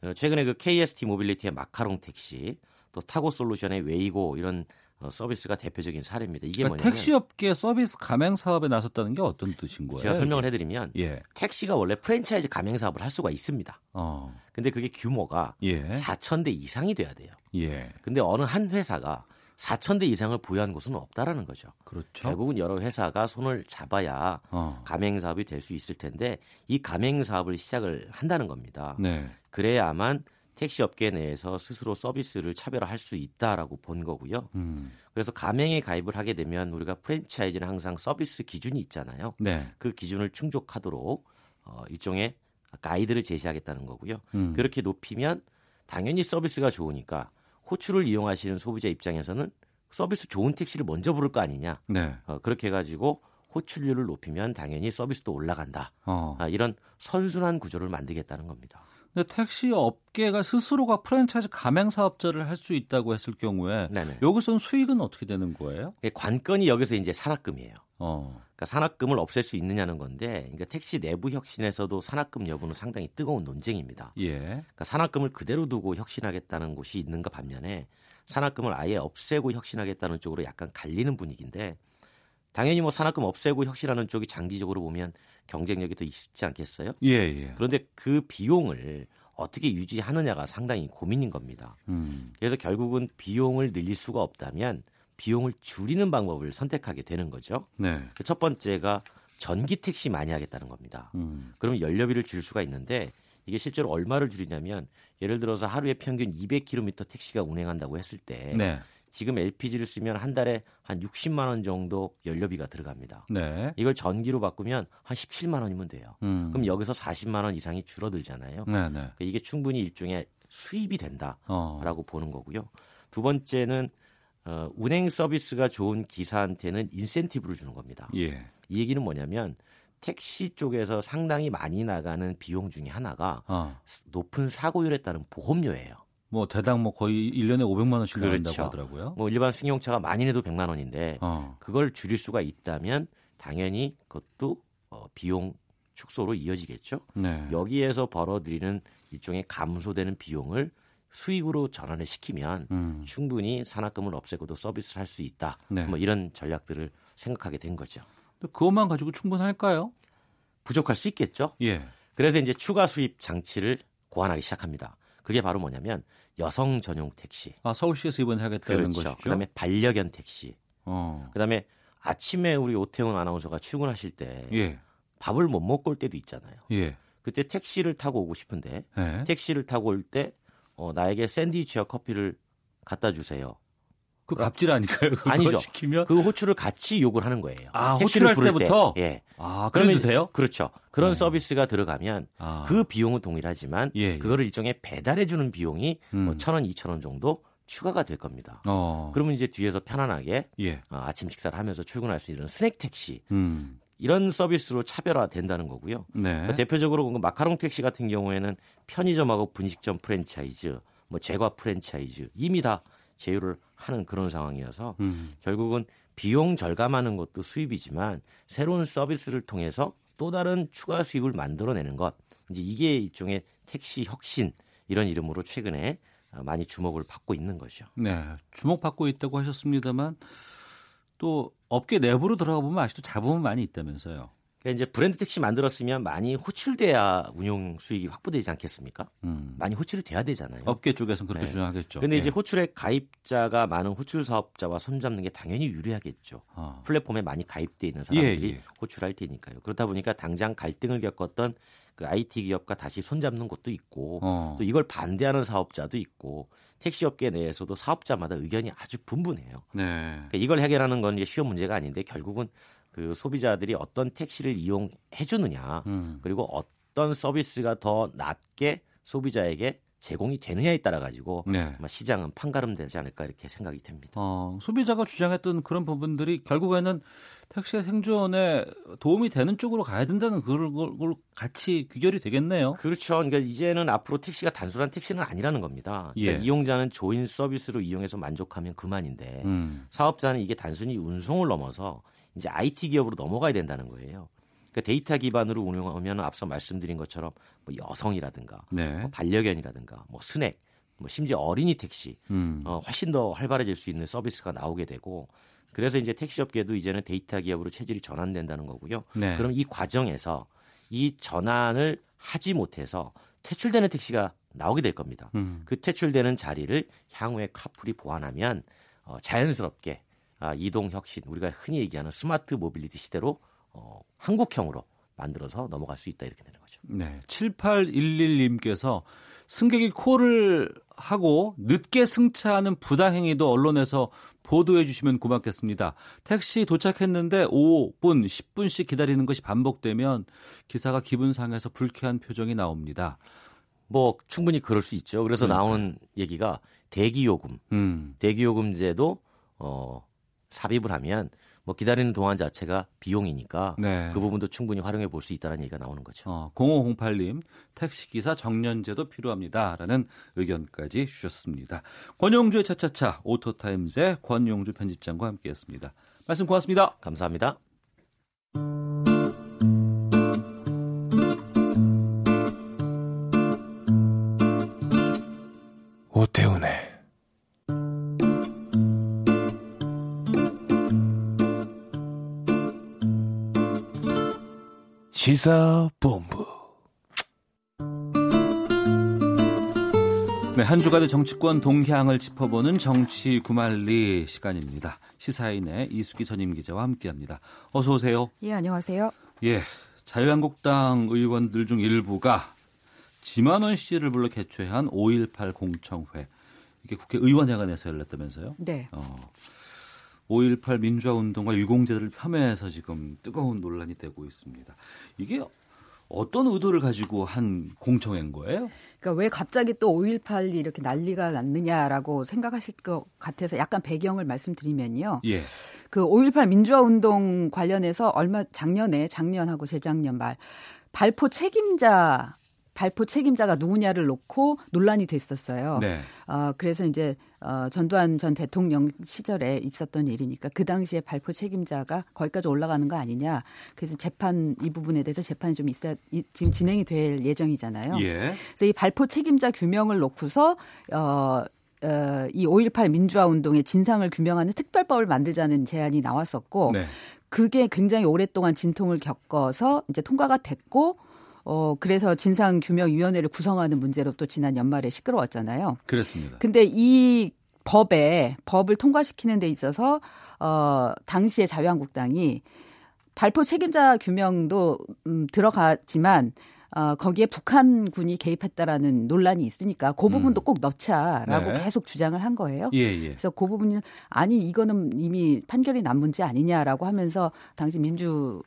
어, 최근에 그 KST 모빌리티의 마카롱 택시 또 타고 솔루션의 웨이고 이런 어, 서비스가 대표적인 사례입니다. 이게 그러니까 뭐냐면 택시 업계 서비스 가맹 사업에 나섰다는 게 어떤 뜻인 거예요? 제가 설명을 해드리면 예. 택시가 원래 프랜차이즈 가맹 사업을 할 수가 있습니다. 어. 근데 그게 규모가 예. 4천 대 이상이 돼야 돼요. 예. 근데 어느 한 회사가 4천 대 이상을 보유한 곳은 없다라는 거죠. 그렇죠. 결국은 여러 회사가 손을 잡아야 어. 가맹 사업이 될 수 있을 텐데 이 가맹 사업을 시작을 한다는 겁니다. 네. 그래야만 택시 업계 내에서 스스로 서비스를 차별화할 수 있다라고 본 거고요. 음. 그래서 가맹에 가입을 하게 되면 우리가 프랜차이즈는 항상 서비스 기준이 있잖아요. 네. 그 기준을 충족하도록 어, 일종의 가이드를 제시하겠다는 거고요. 음. 그렇게 높이면 당연히 서비스가 좋으니까 호출을 이용하시는 소비자 입장에서는 서비스 좋은 택시를 먼저 부를 거 아니냐. 네. 어, 그렇게 해가지고 호출률을 높이면 당연히 서비스도 올라간다. 어. 아, 이런 선순환 구조를 만들겠다는 겁니다. 근데 택시 업계가 스스로가 프랜차이즈 가맹 사업자를 할 수 있다고 했을 경우에 네네. 여기서는 수익은 어떻게 되는 거예요? 관건이 여기서 이제 산학금이에요. 어. 그러니까 산학금을 없앨 수 있느냐는 건데, 그러니까 택시 내부 혁신에서도 산학금 여부는 상당히 뜨거운 논쟁입니다. 예. 그러니까 산학금을 그대로 두고 혁신하겠다는 곳이 있는가 반면에 산학금을 아예 없애고 혁신하겠다는 쪽으로 약간 갈리는 분위기인데, 당연히 뭐 산학금 없애고 혁신하는 쪽이 장기적으로 보면 경쟁력이 더 있지 않겠어요? 예, 예. 그런데 그 비용을 어떻게 유지하느냐가 상당히 고민인 겁니다. 음. 그래서 결국은 비용을 늘릴 수가 없다면 비용을 줄이는 방법을 선택하게 되는 거죠. 네. 그 첫 번째가 전기 택시 많이 하겠다는 겁니다. 음. 그러면 연료비를 줄 수가 있는데 이게 실제로 얼마를 줄이냐면 예를 들어서 하루에 평균 200km 택시가 운행한다고 했을 때 네. 지금 LPG를 쓰면 한 달에 한 60만 원 정도 연료비가 들어갑니다. 네. 이걸 전기로 바꾸면 한 17만 원이면 돼요. 음. 그럼 여기서 40만 원 이상이 줄어들잖아요. 네, 네. 그러니까 이게 충분히 일종의 수입이 된다라고 어. 보는 거고요. 두 번째는 어, 운행 서비스가 좋은 기사한테는 인센티브를 주는 겁니다. 예. 이 얘기는 뭐냐면 택시 쪽에서 상당히 많이 나가는 비용 중에 하나가 어. 높은 사고율에 따른 보험료예요. 뭐 대당 뭐 거의 1년에 500만 원씩 그렇죠. 나간다고 하더라고요. 뭐 일반 승용차가 많이 내도 100만 원인데 어. 그걸 줄일 수가 있다면 당연히 그것도 어, 비용 축소로 이어지겠죠. 네. 여기에서 벌어들이는 일종의 감소되는 비용을 수익으로 전환을 시키면 음. 충분히 산학금을 없애고도 서비스를 할 수 있다. 네. 뭐 이런 전략들을 생각하게 된 거죠. 그것만 가지고 충분할까요? 부족할 수 있겠죠. 예. 그래서 이제 추가 수입 장치를 고안하기 시작합니다. 그게 바로 뭐냐면 여성 전용 택시. 아 서울시에서 이번에 하겠다는 그렇죠. 것이죠. 그다음에 반려견 택시. 어. 그다음에 아침에 우리 오태훈 아나운서가 출근하실 때 예. 밥을 못 먹고 올 때도 있잖아요. 예. 그때 택시를 타고 오고 싶은데 예. 택시를 타고 올 때 어, 나에게 샌드위치와 커피를 갖다 주세요. 그 갑질 아닐까요? 아니죠. 시키면 그 호출을 같이 요구를 하는 거예요. 아, 호출할 때부터. 때. 예. 아, 그러면 돼요? 그렇죠. 그런 네. 서비스가 들어가면 아. 그 비용은 동일하지만 예, 예. 그거를 일종의 배달해 주는 비용이 음. 뭐 1,000원, 2,000원 정도 추가가 될 겁니다. 어. 그러면 이제 뒤에서 편안하게 예. 어, 아침 식사를 하면서 출근할 수 있는 스낵 택시 음. 이런 서비스로 차별화된다는 거고요. 네. 그러니까 대표적으로 그 마카롱 택시 같은 경우에는 편의점하고 분식점 프랜차이즈, 뭐 제과 프랜차이즈 이미 다 제휴를 하는 그런 상황이어서 음. 결국은 비용 절감하는 것도 수입이지만 새로운 서비스를 통해서 또 다른 추가 수입을 만들어내는 것 이제 이게 일종의 택시 혁신 이런 이름으로 최근에 많이 주목을 받고 있는 거죠. 네, 주목받고 있다고 하셨습니다만 또 업계 내부로 들어가 보면 아직도 잡음은 많이 있다면서요. 그러니까 이제 브랜드 택시 만들었으면 많이 호출돼야 운용 수익이 확보되지 않겠습니까? 음. 많이 호출이 돼야 되잖아요. 업계 쪽에서는 그렇게 네. 주장하겠죠. 근데 네. 이제 호출에 가입자가 많은 호출 사업자와 손잡는 게 당연히 유리하겠죠. 어. 플랫폼에 많이 가입돼 있는 사람들이 예, 예. 호출할 테니까요. 그렇다 보니까 당장 갈등을 겪었던 그 IT 기업과 다시 손잡는 곳도 있고 어. 또 이걸 반대하는 사업자도 있고 택시 업계 내에서도 사업자마다 의견이 아주 분분해요. 네. 그러니까 이걸 해결하는 건 이제 쉬운 문제가 아닌데 결국은 그 소비자들이 어떤 택시를 이용해 주느냐 음. 그리고 어떤 서비스가 더 낮게 소비자에게 제공이 되느냐에 따라 가지고 네. 시장은 판가름되지 않을까 이렇게 생각이 됩니다. 어, 소비자가 주장했던 그런 부분들이 결국에는 택시의 생존에 도움이 되는 쪽으로 가야 된다는 그걸, 그걸 같이 귀결이 되겠네요. 그렇죠. 그러니까 이제는 앞으로 택시가 단순한 택시는 아니라는 겁니다. 그러니까 예. 이용자는 조인 서비스로 이용해서 만족하면 그만인데 음. 사업자는 이게 단순히 운송을 넘어서 이제 IT 기업으로 넘어가야 된다는 거예요. 그러니까 데이터 기반으로 운영하면 앞서 말씀드린 것처럼 뭐 여성이라든가 네. 뭐 반려견이라든가 뭐 스낵 뭐 심지어 어린이 택시 음. 어, 훨씬 더 활발해질 수 있는 서비스가 나오게 되고 그래서 이제 택시 업계도 이제는 데이터 기업으로 체질이 전환된다는 거고요. 네. 그럼 이 과정에서 이 전환을 하지 못해서 퇴출되는 택시가 나오게 될 겁니다. 음. 그 퇴출되는 자리를 향후에 카풀이 보완하면 어, 자연스럽게 아, 이동 혁신 우리가 흔히 얘기하는 스마트 모빌리티 시대로 어, 한국형으로 만들어서 넘어갈 수 있다 이렇게 되는 거죠. 네. 7811님께서 승객이 콜을 하고 늦게 승차하는 부당행위도 언론에서 보도해 주시면 고맙겠습니다. 택시 도착했는데 5분, 10분씩 기다리는 것이 반복되면 기사가 기분 상해서 불쾌한 표정이 나옵니다. 뭐 충분히 그럴 수 있죠. 그래서 그러니까. 나온 얘기가 대기요금, 음. 대기요금제도 어 삽입을 하면 뭐 기다리는 동안 자체가 비용이니까 네. 그 부분도 충분히 활용해 볼 수 있다는 얘기가 나오는 거죠. 어, 0508님 택시기사 정년제도 필요합니다라는 의견까지 주셨습니다. 권용주의 차차차 오토타임즈의 권용주 편집장과 함께했습니다. 말씀 고맙습니다. 감사합니다. 오태훈의 시사본부. 네, 한 주간의 정치권 동향을 짚어보는 정치 구말리 시간입니다. 시사인의 이수기 선임 기자와 함께합니다. 어서 오세요. 예, 안녕하세요. 예, 자유한국당 의원들 중 일부가 지만원 씨를 불러 개최한 5.18 공청회 이게 국회 의원회관에서 열렸다면서요? 네. 어, 5.18 민주화 운동과 유공제들을 폄훼해서 지금 뜨거운 논란이 되고 있습니다. 이게 어떤 의도를 가지고 한 공청회인 거예요? 그러니까 왜 갑자기 또 5.18이 이렇게 난리가 났느냐라고 생각하실 것 같아서 약간 배경을 말씀드리면요. 예. 그 5.18 민주화 운동 관련해서 얼마 작년에 작년하고 재작년 말 발포 책임자 발포 책임자가 누구냐를 놓고 논란이 됐었어요. 네. 어, 그래서 이제 어, 전두환 전 대통령 시절에 있었던 일이니까 그 당시에 발포 책임자가 거기까지 올라가는 거 아니냐. 그래서 재판 이 부분에 대해서 재판이 좀 있어 지금 진행이 될 예정이잖아요. 예. 그래서 이 발포 책임자 규명을 놓고서 어, 어, 이 5.18 민주화 운동의 진상을 규명하는 특별법을 만들자는 제안이 나왔었고 네. 그게 굉장히 오랫동안 진통을 겪어서 이제 통과가 됐고 어, 그래서 진상 규명 위원회를 구성하는 문제로 또 지난 연말에 시끄러웠잖아요. 그렇습니다. 근데 이 법에, 법을 통과시키는 데 있어서, 어, 당시에 자유한국당이 발포 책임자 규명도, 음, 들어가지만, 어, 거기에 북한군이 개입했다라는 논란이 있으니까 그 부분도 음. 꼭 넣자라고 네. 계속 주장을 한 거예요. 예, 예. 그래서 그 부분이 아니 이거는 이미 판결이 난 문제 아니냐라고 하면서 당시 민주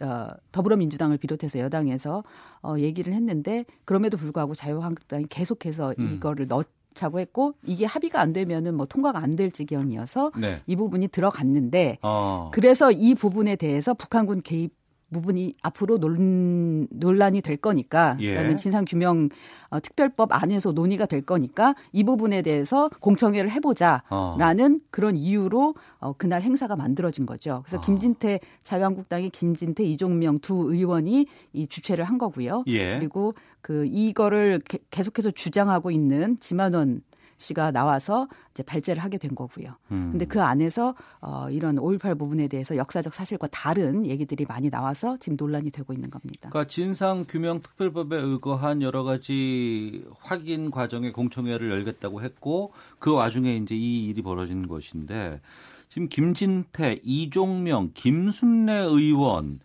어, 더불어민주당을 비롯해서 여당에서 어, 얘기를 했는데 그럼에도 불구하고 자유한국당이 계속해서 음. 이거를 넣 자고 했고 이게 합의가 안 되면은 뭐 통과가 안 될 지경이어서 네. 이 부분이 들어갔는데 어. 그래서 이 부분에 대해서 북한군 개입 부분이 앞으로 논, 논란이 될 거니까 예. 라는 진상규명 어, 특별법 안에서 논의가 될 거니까 이 부분에 대해서 공청회를 해보자라는 어. 그런 이유로 어, 그날 행사가 만들어진 거죠. 그래서 어. 김진태 자유한국당의 김진태 이종명 두 의원이 이 주최를 한 거고요. 예. 그리고 그 이거를 게, 계속해서 주장하고 있는 지만원 씨가 나와서 이제 발제를 하게 된 거고요. 음. 근데 그 안에서 어 이런 5.18 부분에 대해서 역사적 사실과 다른 얘기들이 많이 나와서 지금 논란이 되고 있는 겁니다. 그러니까 진상 규명 특별법에 의거한 여러 가지 확인 과정의 공청회를 열겠다고 했고 그 와중에 이제 이 일이 벌어진 것인데 지금 김진태, 이종명, 김순례 의원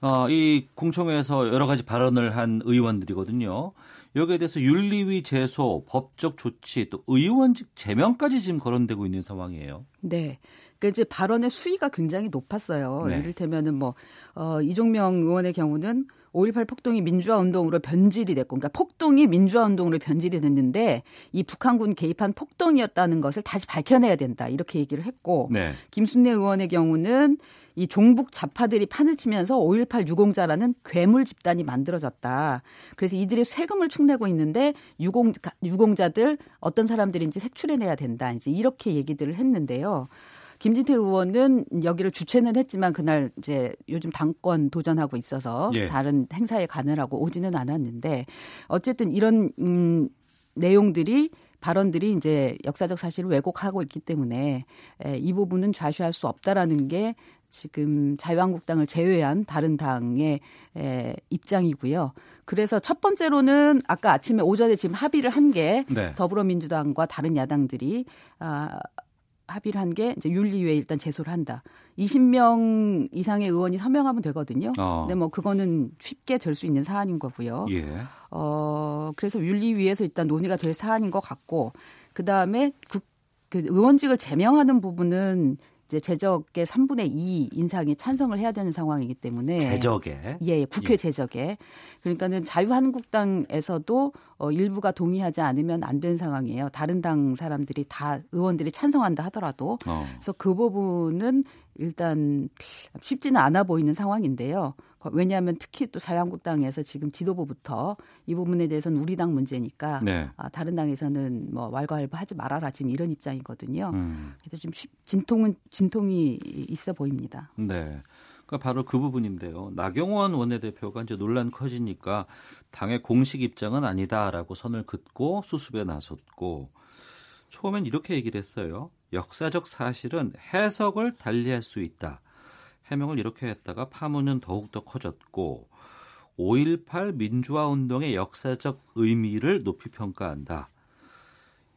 어, 이 공청회에서 여러 가지 발언을 한 의원들이거든요. 여기에 대해서 윤리위 제소, 법적 조치, 또 의원직 제명까지 지금 거론되고 있는 상황이에요. 네. 그러니까 이제 발언의 수위가 굉장히 높았어요. 네. 이를테면은 뭐, 어, 이종명 의원의 경우는 5.18 폭동이 민주화 운동으로 변질이 됐고, 그러니까 폭동이 민주화 운동으로 변질이 됐는데 이 북한군 개입한 폭동이었다는 것을 다시 밝혀내야 된다 이렇게 얘기를 했고, 네. 김순례 의원의 경우는 이 종북 좌파들이 판을 치면서 5.18 유공자라는 괴물 집단이 만들어졌다. 그래서 이들이 세금을 축내고 있는데 유공, 유공자들 어떤 사람들인지 색출해내야 된다. 이제 이렇게 얘기들을 했는데요. 김진태 의원은 여기를 주최는 했지만 그날 이제 요즘 당권 도전하고 있어서 예. 다른 행사에 가느라고 오지는 않았는데 어쨌든 이런 음 내용들이 발언들이 이제 역사적 사실을 왜곡하고 있기 때문에 에, 이 부분은 좌시할 수 없다라는 게 지금 자유한국당을 제외한 다른 당의 에, 입장이고요. 그래서 첫 번째로는 아까 아침에 오전에 지금 합의를 한게 네. 더불어민주당과 다른 야당들이 아, 합의를 한 게 이제 윤리위에 일단 제소를 한다. 20명 이상의 의원이 서명하면 되거든요. 어. 근데 뭐 그거는 쉽게 될 수 있는 사안인 거고요. 예. 어 그래서 윤리위에서 일단 논의가 될 사안인 것 같고 그 다음에 국, 그 의원직을 제명하는 부분은 이제 제적의 3분의 2 인상에 찬성을 해야 되는 상황이기 때문에 제적에 예, 예 국회 예. 제적에 그러니까는 자유한국당에서도 어 일부가 동의하지 않으면 안 되는 상황이에요. 다른 당 사람들이 다 의원들이 찬성한다 하더라도 어. 그래서 그 부분은 일단 쉽지는 않아 보이는 상황인데요. 왜냐하면 특히 또 자유한국당에서 지금 지도부부터 이 부분에 대해서는 우리 당 문제니까 네. 아, 다른 당에서는 뭐 왈가왈부하지 말아라 지금 이런 입장이거든요. 음. 그래서 좀 진통은 진통이 있어 보입니다. 네. 그러니까 바로 그 부분인데요. 나경원 원내대표가 이제 논란 커지니까 당의 공식 입장은 아니다라고 선을 긋고 수습에 나섰고 처음엔 이렇게 얘기를 했어요. 역사적 사실은 해석을 달리할 수 있다. 해명을 이렇게 했다가 파문은 더욱더 커졌고 5.18 민주화 운동의 역사적 의미를 높이 평가한다.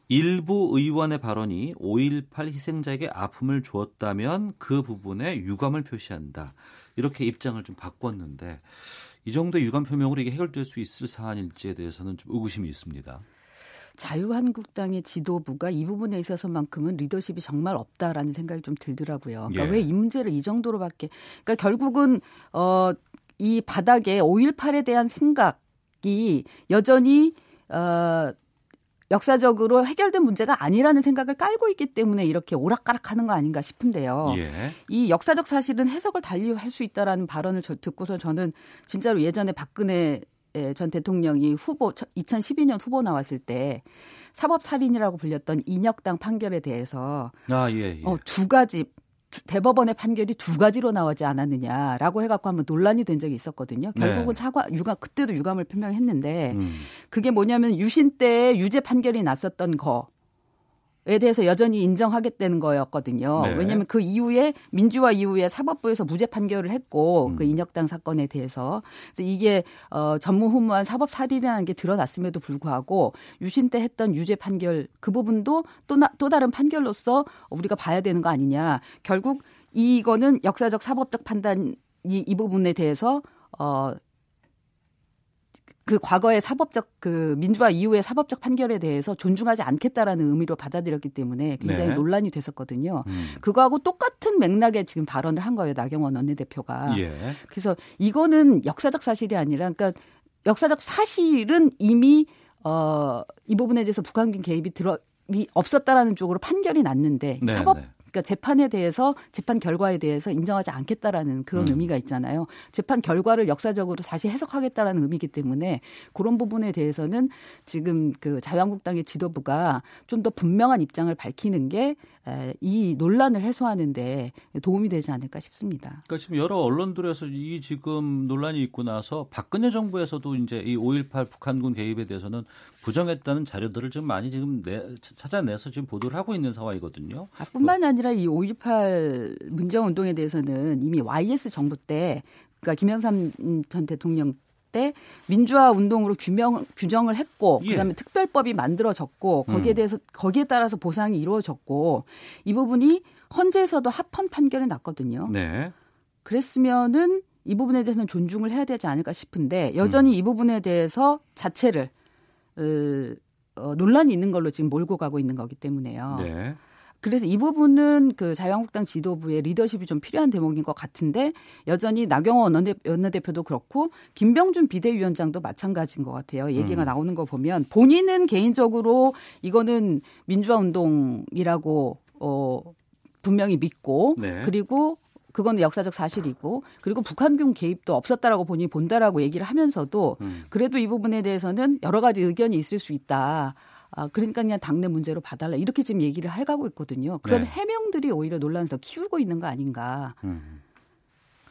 일부 의원의 발언이 5.18 희생자에게 아픔을 주었다면 그 부분에 유감을 표시한다. 이렇게 입장을 좀 바꿨는데 이 정도 유감 표명으로 이게 해결될 수 있을 사안일지에 대해서는 좀 의구심이 있습니다. 자유한국당의 지도부가 이 부분에 있어서만큼은 리더십이 정말 없다라는 생각이 좀 들더라고요. 그러니까 예. 왜이 문제를 이 정도로밖에 그러니까 결국은 어 이 바닥에 5.18에 대한 생각이 여전히 어 역사적으로 해결된 문제가 아니라는 생각을 깔고 있기 때문에 이렇게 오락가락하는 거 아닌가 싶은데요. 예. 이 역사적 사실은 해석을 달리 할 수 있다라는 발언을 듣고서 저는 진짜로 예전에 박근혜 예, 전 대통령이 후보 2012년 후보 나왔을 때 사법 살인이라고 불렸던 인혁당 판결에 대해서 아, 예, 예. 어, 두 가지 대법원의 판결이 두 가지로 나오지 않았느냐라고 해갖고 한번 논란이 된 적이 있었거든요. 결국은 네. 사과 유감 그때도 유감을 표명했는데 음. 그게 뭐냐면 유신 때 유죄 판결이 났었던 거에 대해서 여전히 인정하겠다는 거였거든요. 네. 왜냐하면 그 이후에 민주화 이후에 사법부에서 무죄 판결을 했고 음. 그 인혁당 사건에 대해서 그래서 이게 어 전무후무한 사법 살인이라는 게 드러났음에도 불구하고 유신 때 했던 유죄 판결 그 부분도 또, 나, 또 다른 판결로서 우리가 봐야 되는 거 아니냐. 결국 이거는 역사적 사법적 판단 이, 이 부분에 대해서 어 그 과거의 사법적 그 민주화 이후의 사법적 판결에 대해서 존중하지 않겠다라는 의미로 받아들였기 때문에 굉장히 네. 논란이 됐었거든요. 음. 그거하고 똑같은 맥락의 지금 발언을 한 거예요. 나경원 원내대표가. 예. 그래서 이거는 역사적 사실이 아니라 그러니까 역사적 사실은 이미 어, 이 부분에 대해서 북한군 개입이 들어 이 없었다라는 쪽으로 판결이 났는데 네, 사법 네. 그러니까 재판에 대해서 재판 결과에 대해서 인정하지 않겠다라는 그런 음. 의미가 있잖아요. 재판 결과를 역사적으로 다시 해석하겠다라는 의미이기 때문에 그런 부분에 대해서는 지금 그 자유한국당의 지도부가 좀 더 분명한 입장을 밝히는 게 이 논란을 해소하는데 도움이 되지 않을까 싶습니다. 그러니까 지금 여러 언론들에서 이 지금 논란이 있고 나서 박근혜 정부에서도 이제 이 5.18 북한군 개입에 대해서는 부정했다는 자료들을 좀 많이 지금 내, 찾아내서 지금 보도를 하고 있는 상황이거든요. 아, 뿐만 아니라 이 5.18 문정 운동에 대해서는 이미 YS 정부 때 그러니까 김영삼 전 대통령 때 민주화 운동으로 규명 규정을 했고 예. 그다음에 특별법이 만들어졌고 거기에 음. 대해서 거기에 따라서 보상이 이루어졌고 이 부분이 헌재에서도 합헌 판결이 났거든요. 네. 그랬으면은 이 부분에 대해서는 존중을 해야 되지 않을까 싶은데 여전히 음. 이 부분에 대해서 자체를 어, 논란이 있는 걸로 지금 몰고 가고 있는 거기 때문에요. 네. 그래서 이 부분은 그 자유한국당 지도부의 리더십이 좀 필요한 대목인 것 같은데 여전히 나경원 원내대표도 그렇고 김병준 비대위원장도 마찬가지인 것 같아요. 얘기가 음. 나오는 거 보면 본인은 개인적으로 이거는 민주화 운동이라고 어 분명히 믿고 네. 그리고 그건 역사적 사실이고 그리고 북한군 개입도 없었다라고 본인이 본다라고 얘기를 하면서도 음. 그래도 이 부분에 대해서는 여러 가지 의견이 있을 수 있다. 아, 그러니까 그냥 당내 문제로 봐달라. 이렇게 지금 얘기를 해가고 있거든요. 그런 네. 해명들이 오히려 논란에서 키우고 있는 거 아닌가 음.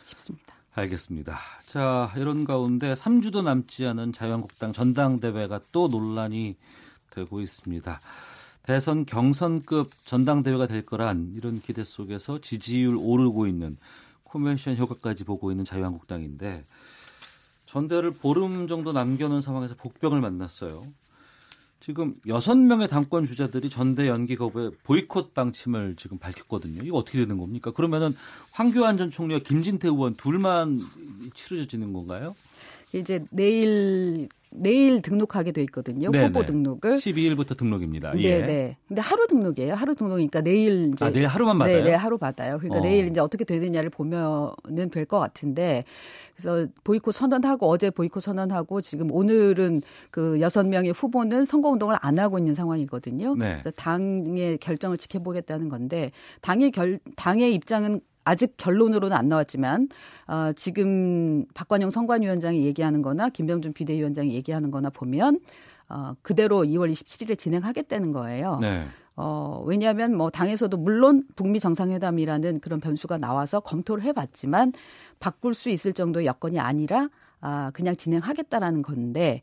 싶습니다. 알겠습니다. 자, 이런 가운데 3주도 남지 않은 자유한국당 전당대회가 또 논란이 되고 있습니다. 대선 경선급 전당대회가 될 거란 이런 기대 속에서 지지율 오르고 있는 코멘션 효과까지 보고 있는 자유한국당인데 전대를 보름 정도 남겨놓은 상황에서 복병을 만났어요. 지금 여섯 명의 당권 주자들이 전대 연기 거부에 보이콧 방침을 지금 밝혔거든요. 이거 어떻게 되는 겁니까? 그러면은 황교안 전 총리와 김진태 의원 둘만 치러지는 건가요? 이제 내일 내일 등록하게 돼 있거든요. 네네. 후보 등록을 12일부터 등록입니다. 네, 예. 네. 근데 하루 등록이에요. 하루 등록이니까 내일 이제 아, 내일 하루만 받아요. 네, 네 하루 받아요. 그러니까 어. 내일 이제 어떻게 되느냐를 보면은 될 것 같은데 그래서 보이콧 선언하고 어제 보이콧 선언하고 지금 오늘은 그 여섯 명의 후보는 선거 운동을 안 하고 있는 상황이거든요. 네. 그래서 당의 결정을 지켜보겠다는 건데 당의 결 당의 입장은 아직 결론으로는 안 나왔지만 어, 지금 박관영 선관위원장이 얘기하는 거나 김병준 비대위원장이 얘기하는 거나 보면 어, 그대로 2월 27일에 진행하겠다는 거예요. 네. 어, 왜냐하면 뭐 당에서도 물론 북미 정상회담이라는 그런 변수가 나와서 검토를 해봤지만 바꿀 수 있을 정도의 여건이 아니라 아, 그냥 진행하겠다라는 건데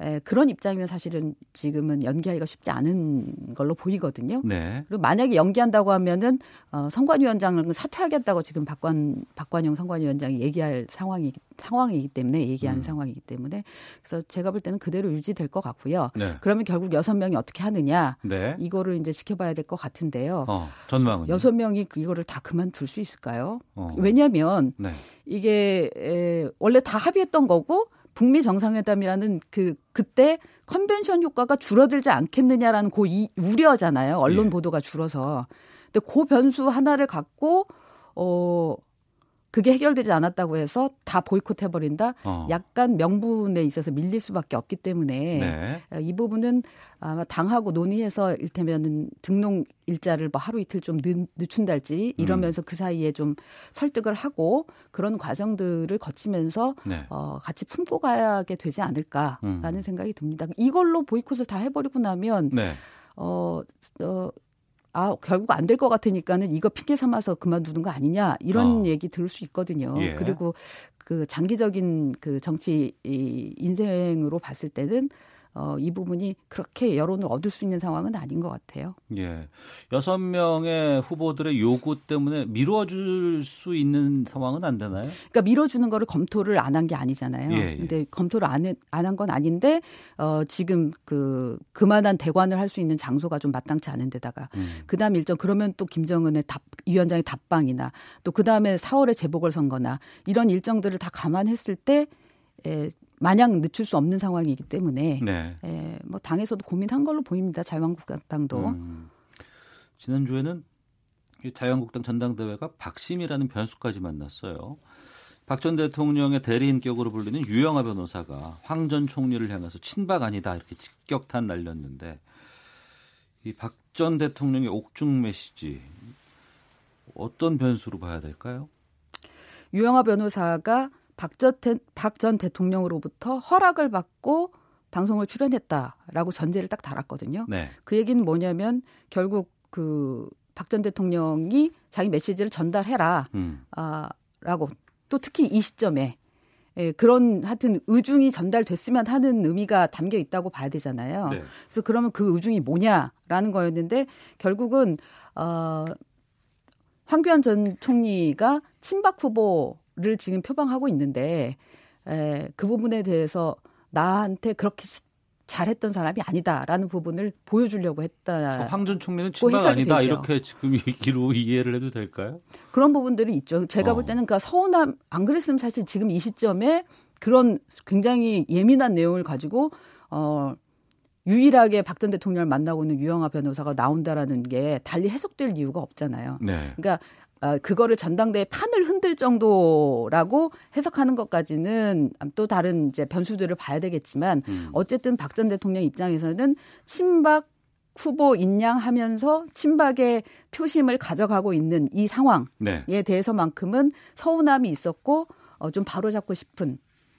에, 그런 입장이면 사실은 지금은 연기하기가 쉽지 않은 걸로 보이거든요. 네. 그리고 만약에 연기한다고 하면은 어, 선관위원장을 사퇴하겠다고 지금 박관 박관영 선관위원장이 얘기할 상황이 상황이기 때문에 얘기하는 음. 상황이기 때문에 그래서 제가 볼 때는 그대로 유지될 것 같고요. 네. 그러면 결국 여섯 명이 어떻게 하느냐 네. 이거를 이제 지켜봐야 될 것 같은데요. 어, 전망은 여섯 명이 이거를 다 그만둘 수 있을까요? 어. 왜냐하면 네. 이게 에, 원래 다 합의했던 거고 북미 정상회담이라는 그 그때 컨벤션 효과가 줄어들지 않겠느냐라는 고 이, 우려잖아요. 언론 예. 보도가 줄어서. 근데 그 변수 하나를 갖고 어 그게 해결되지 않았다고 해서 다 보이콧해 버린다. 어. 약간 명분에 있어서 밀릴 수밖에 없기 때문에 네. 어, 이 부분은 아마 당하고 논의해서 일테면은 등록 일자를 뭐 하루 이틀 좀 늦, 늦춘달지 이러면서 음. 그 사이에 좀 설득을 하고 그런 과정들을 거치면서 네. 어, 같이 품고 가게 되지 않을까라는 음. 생각이 듭니다. 이걸로 보이콧을 다 해버리고 나면 네. 어, 어, 아 결국 안 될 것 같으니까는 이거 핑계 삼아서 그만두는 거 아니냐 이런 어. 얘기 들을 수 있거든요. 예. 그리고 그 장기적인 그 정치 인생으로 봤을 때는 어, 이 부분이 그렇게 여론을 얻을 수 있는 상황은 아닌 것 같아요. 예. 여섯 명의 후보들의 요구 때문에 미뤄줄 수 있는 상황은 안 되나요? 그러니까 미뤄주는 거를 검토를 안 한 게 아니잖아요. 예, 예. 근데 검토를 안 한 건 아닌데, 어, 지금 그, 그만한 대관을 할 수 있는 장소가 좀 마땅치 않은 데다가, 음. 그 다음 일정, 그러면 또 김정은의 답, 위원장의 답방이나, 또 그 다음에 4월에 재보궐 선거나, 이런 일정들을 다 감안했을 때, 에, 마냥 늦출 수 없는 상황이기 때문에 네. 예, 뭐 당에서도 고민한 걸로 보입니다. 자유한국당도. 음, 지난주에는 자유한국당 전당대회가 박심이라는 변수까지 만났어요. 박 전 대통령의 대리인격으로 불리는 유영아 변호사가 황 전 총리를 향해서 친박 아니다 이렇게 직격탄 날렸는데 이 박 전 대통령의 옥중 메시지 어떤 변수로 봐야 될까요? 유영아 변호사가 박 전 대통령으로부터 허락을 받고 방송을 출연했다라고 전제를 딱 달았거든요. 네. 그 얘기는 뭐냐면 결국 그 박 전 대통령이 자기 메시지를 전달해라. 음. 아, 라고 또 특히 이 시점에 예, 그런 하여튼 의중이 전달됐으면 하는 의미가 담겨 있다고 봐야 되잖아요. 네. 그래서 그러면 그 의중이 뭐냐라는 거였는데 결국은 어 황교안 전 총리가 친박 후보 를 지금 표방하고 있는데 에, 그 부분에 대해서 나한테 그렇게 잘했던 사람이 아니다라는 부분을 보여주려고 했다. 황전 총리는 친박 아니다 되죠. 이렇게 지금 얘기로 [LAUGHS] 이해를 해도 될까요? 그런 부분들이 있죠. 제가 어. 볼 때는 그러니까 서운함 안 그랬으면 사실 지금 이 시점에 그런 굉장히 예민한 내용을 가지고 어 유일하게 박 전 대통령을 만나고 있는 유영아 변호사가 나온다라는 게 달리 해석될 이유가 없잖아요. 네. 그러니까 어, 그거를 전당대회 판을 흔들 정도라고 해석하는 것까지는 또 다른 이제 변수들을 봐야 되겠지만 음. 어쨌든 박 전 대통령 입장에서는 친박 후보 인양하면서 친박의 표심을 가져가고 있는 이 상황에 네. 대해서만큼은 서운함이 있었고 어, 좀 바로잡고 싶은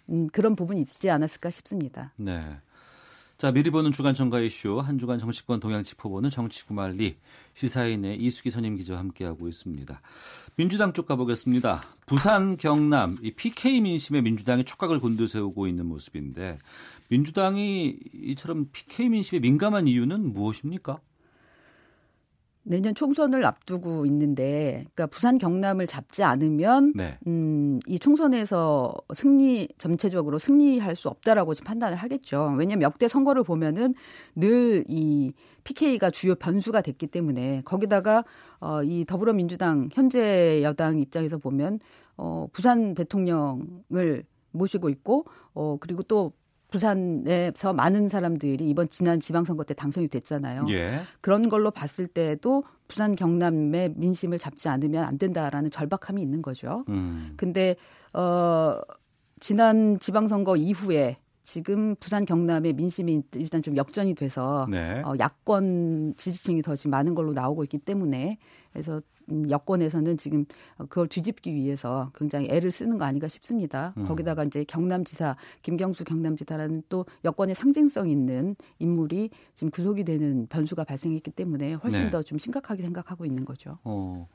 음, 그런 부분이 있지 않았을까 싶습니다. 네. 자, 미리 보는 주간 정가 이슈 한 주간 정치권 동향 짚어보는 정치구말리 시사인의 이수기 선임 기자와 함께하고 있습니다. 민주당 쪽 가보겠습니다. 부산, 경남 이 PK 민심에 민주당이 촉각을 곤두세우고 있는 모습인데 민주당이 이처럼 PK 민심에 민감한 이유는 무엇입니까? 내년 총선을 앞두고 있는데, 그러니까 부산 경남을 잡지 않으면 네. 음, 이 총선에서 승리 전체적으로 승리할 수 없다라고 판단을 하겠죠. 왜냐하면 역대 선거를 보면은 늘 이 PK가 주요 변수가 됐기 때문에 거기다가 어, 이 더불어민주당 현재 여당 입장에서 보면 어, 부산 대통령을 모시고 있고 어, 그리고 또 부산에서 많은 사람들이 이번 지난 지방선거 때 당선이 됐잖아요. 예. 그런 걸로 봤을 때도 부산 경남의 민심을 잡지 않으면 안 된다라는 절박함이 있는 거죠. 음. 근데 어 지난 지방선거 이후에 지금 부산 경남의 민심이 일단 좀 역전이 돼서 네. 어, 야권 지지층이 더 지금 많은 걸로 나오고 있기 때문에 그래서 음, 여권에서는 지금 그걸 뒤집기 위해서 굉장히 애를 쓰는 거 아닌가 싶습니다. 음. 거기다가 이제 경남지사 김경수 경남지사라는 또 여권의 상징성 있는 인물이 지금 구속이 되는 변수가 발생했기 때문에 훨씬 네. 더좀 심각하게 생각하고 있는 거죠. 어.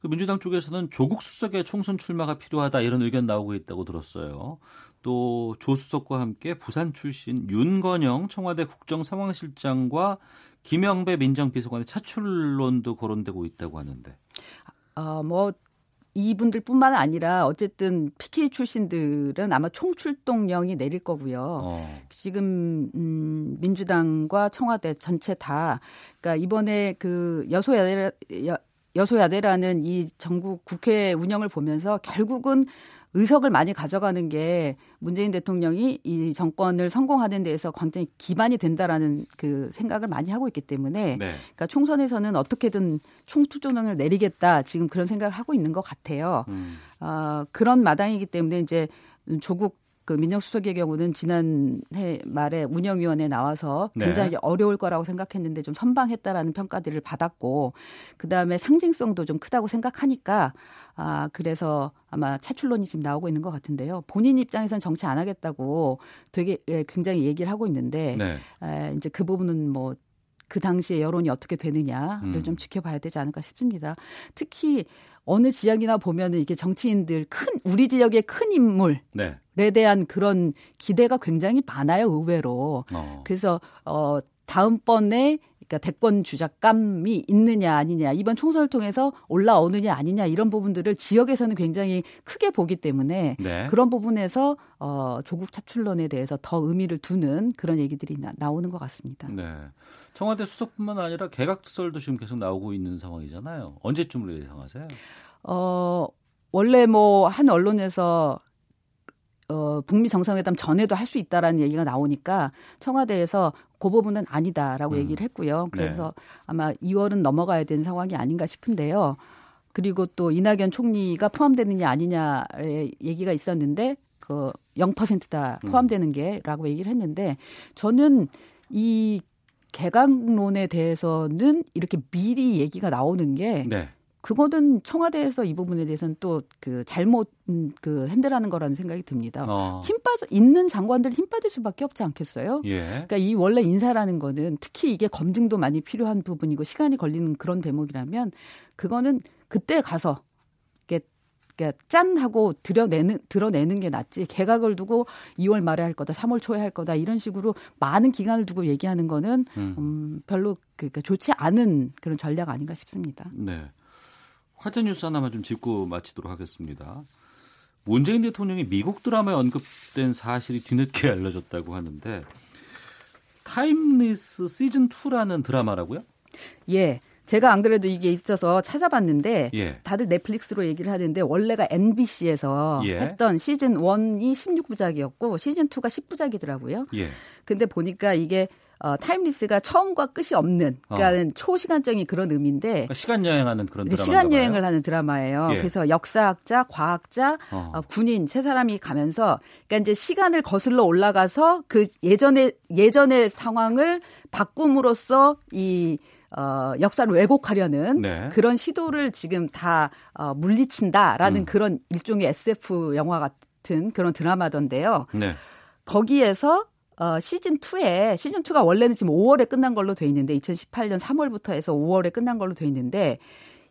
그 민주당 쪽에서는 조국 수석의 총선 출마가 필요하다 이런 의견 나오고 있다고 들었어요. 또 조 수석과 함께 부산 출신 윤건영 청와대 국정상황실장과 김영배 민정비서관의 차출론도 거론되고 있다고 하는데. 아, 뭐 이분들뿐만 아니라 어쨌든 PK 출신들은 아마 총출동령이 내릴 거고요. 어. 지금 음, 민주당과 청와대 전체 다 그러니까 이번에 그 여소야대 여소야대라는 이 전국 국회 운영을 보면서 결국은 의석을 많이 가져가는 게 문재인 대통령이 이 정권을 성공하는 데에서 굉장히 기반이 된다라는 그 생각을 많이 하고 있기 때문에 네. 그러니까 총선에서는 어떻게든 총투조령을 내리겠다 지금 그런 생각을 하고 있는 것 같아요. 음. 어, 그런 마당이기 때문에 이제 조국 그 민정수석의 경우는 지난해 말에 운영위원회 에 나와서 네. 굉장히 네. 어려울 거라고 생각했는데 좀 선방했다라는 평가들을 받았고 그 다음에 상징성도 좀 크다고 생각하니까 아 그래서 아마 차출론이 지금 나오고 있는 것 같은데요. 본인 입장에서는 정치 안 하겠다고 되게 예, 굉장히 얘기를 하고 있는데 네. 에, 이제 그 부분은 뭐그 당시에 여론이 어떻게 되느냐를 음. 좀 지켜봐야 되지 않을까 싶습니다. 특히 어느 지역이나 보면은 이게 정치인들 큰 우리 지역의 큰 인물에 네. 대한 그런 기대가 굉장히 많아요 의외로. 어. 그래서 어 다음번에 그러니까 대권 주작감이 있느냐 아니냐 이번 총선을 통해서 올라오느냐 아니냐 이런 부분들을 지역에서는 굉장히 크게 보기 때문에 네. 그런 부분에서 어 조국 차출론에 대해서 더 의미를 두는 그런 얘기들이 나, 나오는 것 같습니다. 네. 청와대 수석뿐만 아니라 개각설도 지금 계속 나오고 있는 상황이잖아요. 언제쯤으로 예상하세요? 어 원래 뭐 한 언론에서 어, 북미 정상회담 전에도 할 수 있다라는 얘기가 나오니까 청와대에서 그 부분은 아니다라고 음. 얘기를 했고요. 네. 그래서 네. 아마 2월은 넘어가야 되는 상황이 아닌가 싶은데요. 그리고 또 이낙연 총리가 포함되느냐 아니냐의 얘기가 있었는데 그 0%다 음. 포함되는 게라고 얘기를 했는데 저는 이 개강론에 대해서는 이렇게 미리 얘기가 나오는 게 네. 그거는 청와대에서 이 부분에 대해서는 또 그 잘못 음, 그 핸들하는 거라는 생각이 듭니다. 어. 힘 빠져 있는 장관들 힘 빠질 수밖에 없지 않겠어요? 예. 그러니까 이 원래 인사라는 거는 특히 이게 검증도 많이 필요한 부분이고 시간이 걸리는 그런 대목이라면 그거는 그때 가서 짠 하고 드러내는 드러내는 게 낫지 개각을 두고 2월 말에 할 거다, 3월 초에 할 거다 이런 식으로 많은 기간을 두고 얘기하는 거는 음. 음 별로 그러니까 좋지 않은 그런 전략 아닌가 싶습니다. 네. 화제 뉴스 하나만 좀 짚고 마치도록 하겠습니다. 문재인 대통령이 미국 드라마에 언급된 사실이 뒤늦게 [LAUGHS] 알려졌다고 하는데 타임리스 시즌 2라는 드라마라고요? 예. 제가 안 그래도 이게 있어서 찾아봤는데 예. 다들 넷플릭스로 얘기를 하는데 원래가 NBC에서 예. 했던 시즌 1이 16부작이었고 시즌 2가 10부작이더라고요. 예. 근데 보니까 이게 어, 타임리스가 처음과 끝이 없는 그러니까 어. 초시간적인 그런 의미인데 그러니까 시간 여행하는 그런 드라마 시간 여행을 하는 드라마예요. 예. 그래서 역사학자, 과학자, 어. 어. 군인 세 사람이 가면서 그러니까 이제 시간을 거슬러 올라가서 그 예전에 예전의 상황을 바꿈으로써 이 어, 역사를 왜곡하려는 네. 그런 시도를 지금 다 어, 물리친다라는 음. 그런 일종의 SF 영화 같은 그런 드라마던데요. 네. 거기에서 어, 시즌 2에 시즌 2가 원래는 지금 5월에 끝난 걸로 돼 있는데 2018년 3월부터 해서 5월에 끝난 걸로 돼 있는데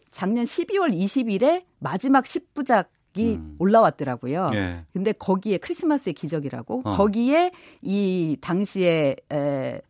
작년 12월 20일에 마지막 10부작 이 음. 올라왔더라고요. 예. 근데 거기에 크리스마스의 기적이라고 어. 거기에 이 당시에 에,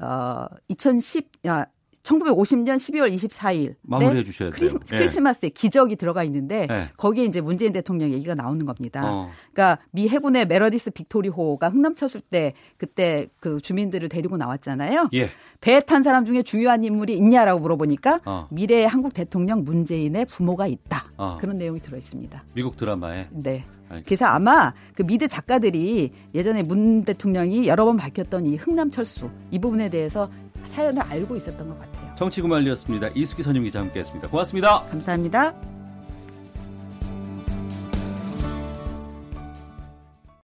어, 2010 야, 1950년 12월 24일 마무리해 주셔야 돼요. 크리스, 예. 크리스마스에 기적이 들어가 있는데 네. 거기에 이제 문재인 대통령 얘기가 나오는 겁니다. 어. 그러니까 미 해군의 메러디스 빅토리호가 흥남 철수 때 그때 그 주민들을 데리고 나왔잖아요. 예. 배에 탄 사람 중에 중요한 인물이 있냐라고 물어보니까 어. 미래의 한국 대통령 문재인의 부모가 있다. 어. 그런 내용이 들어 있습니다. 미국 드라마에. 네. 알겠습니다. 그래서 아마 그 미드 작가들이 예전에 문 대통령이 여러 번 밝혔던 이 흥남 철수 이 부분에 대해서 사연을 알고 있었던 것 같아요. 정치구말리였습니다. 이수기 선임 기자 함께했습니다. 고맙습니다. 감사합니다.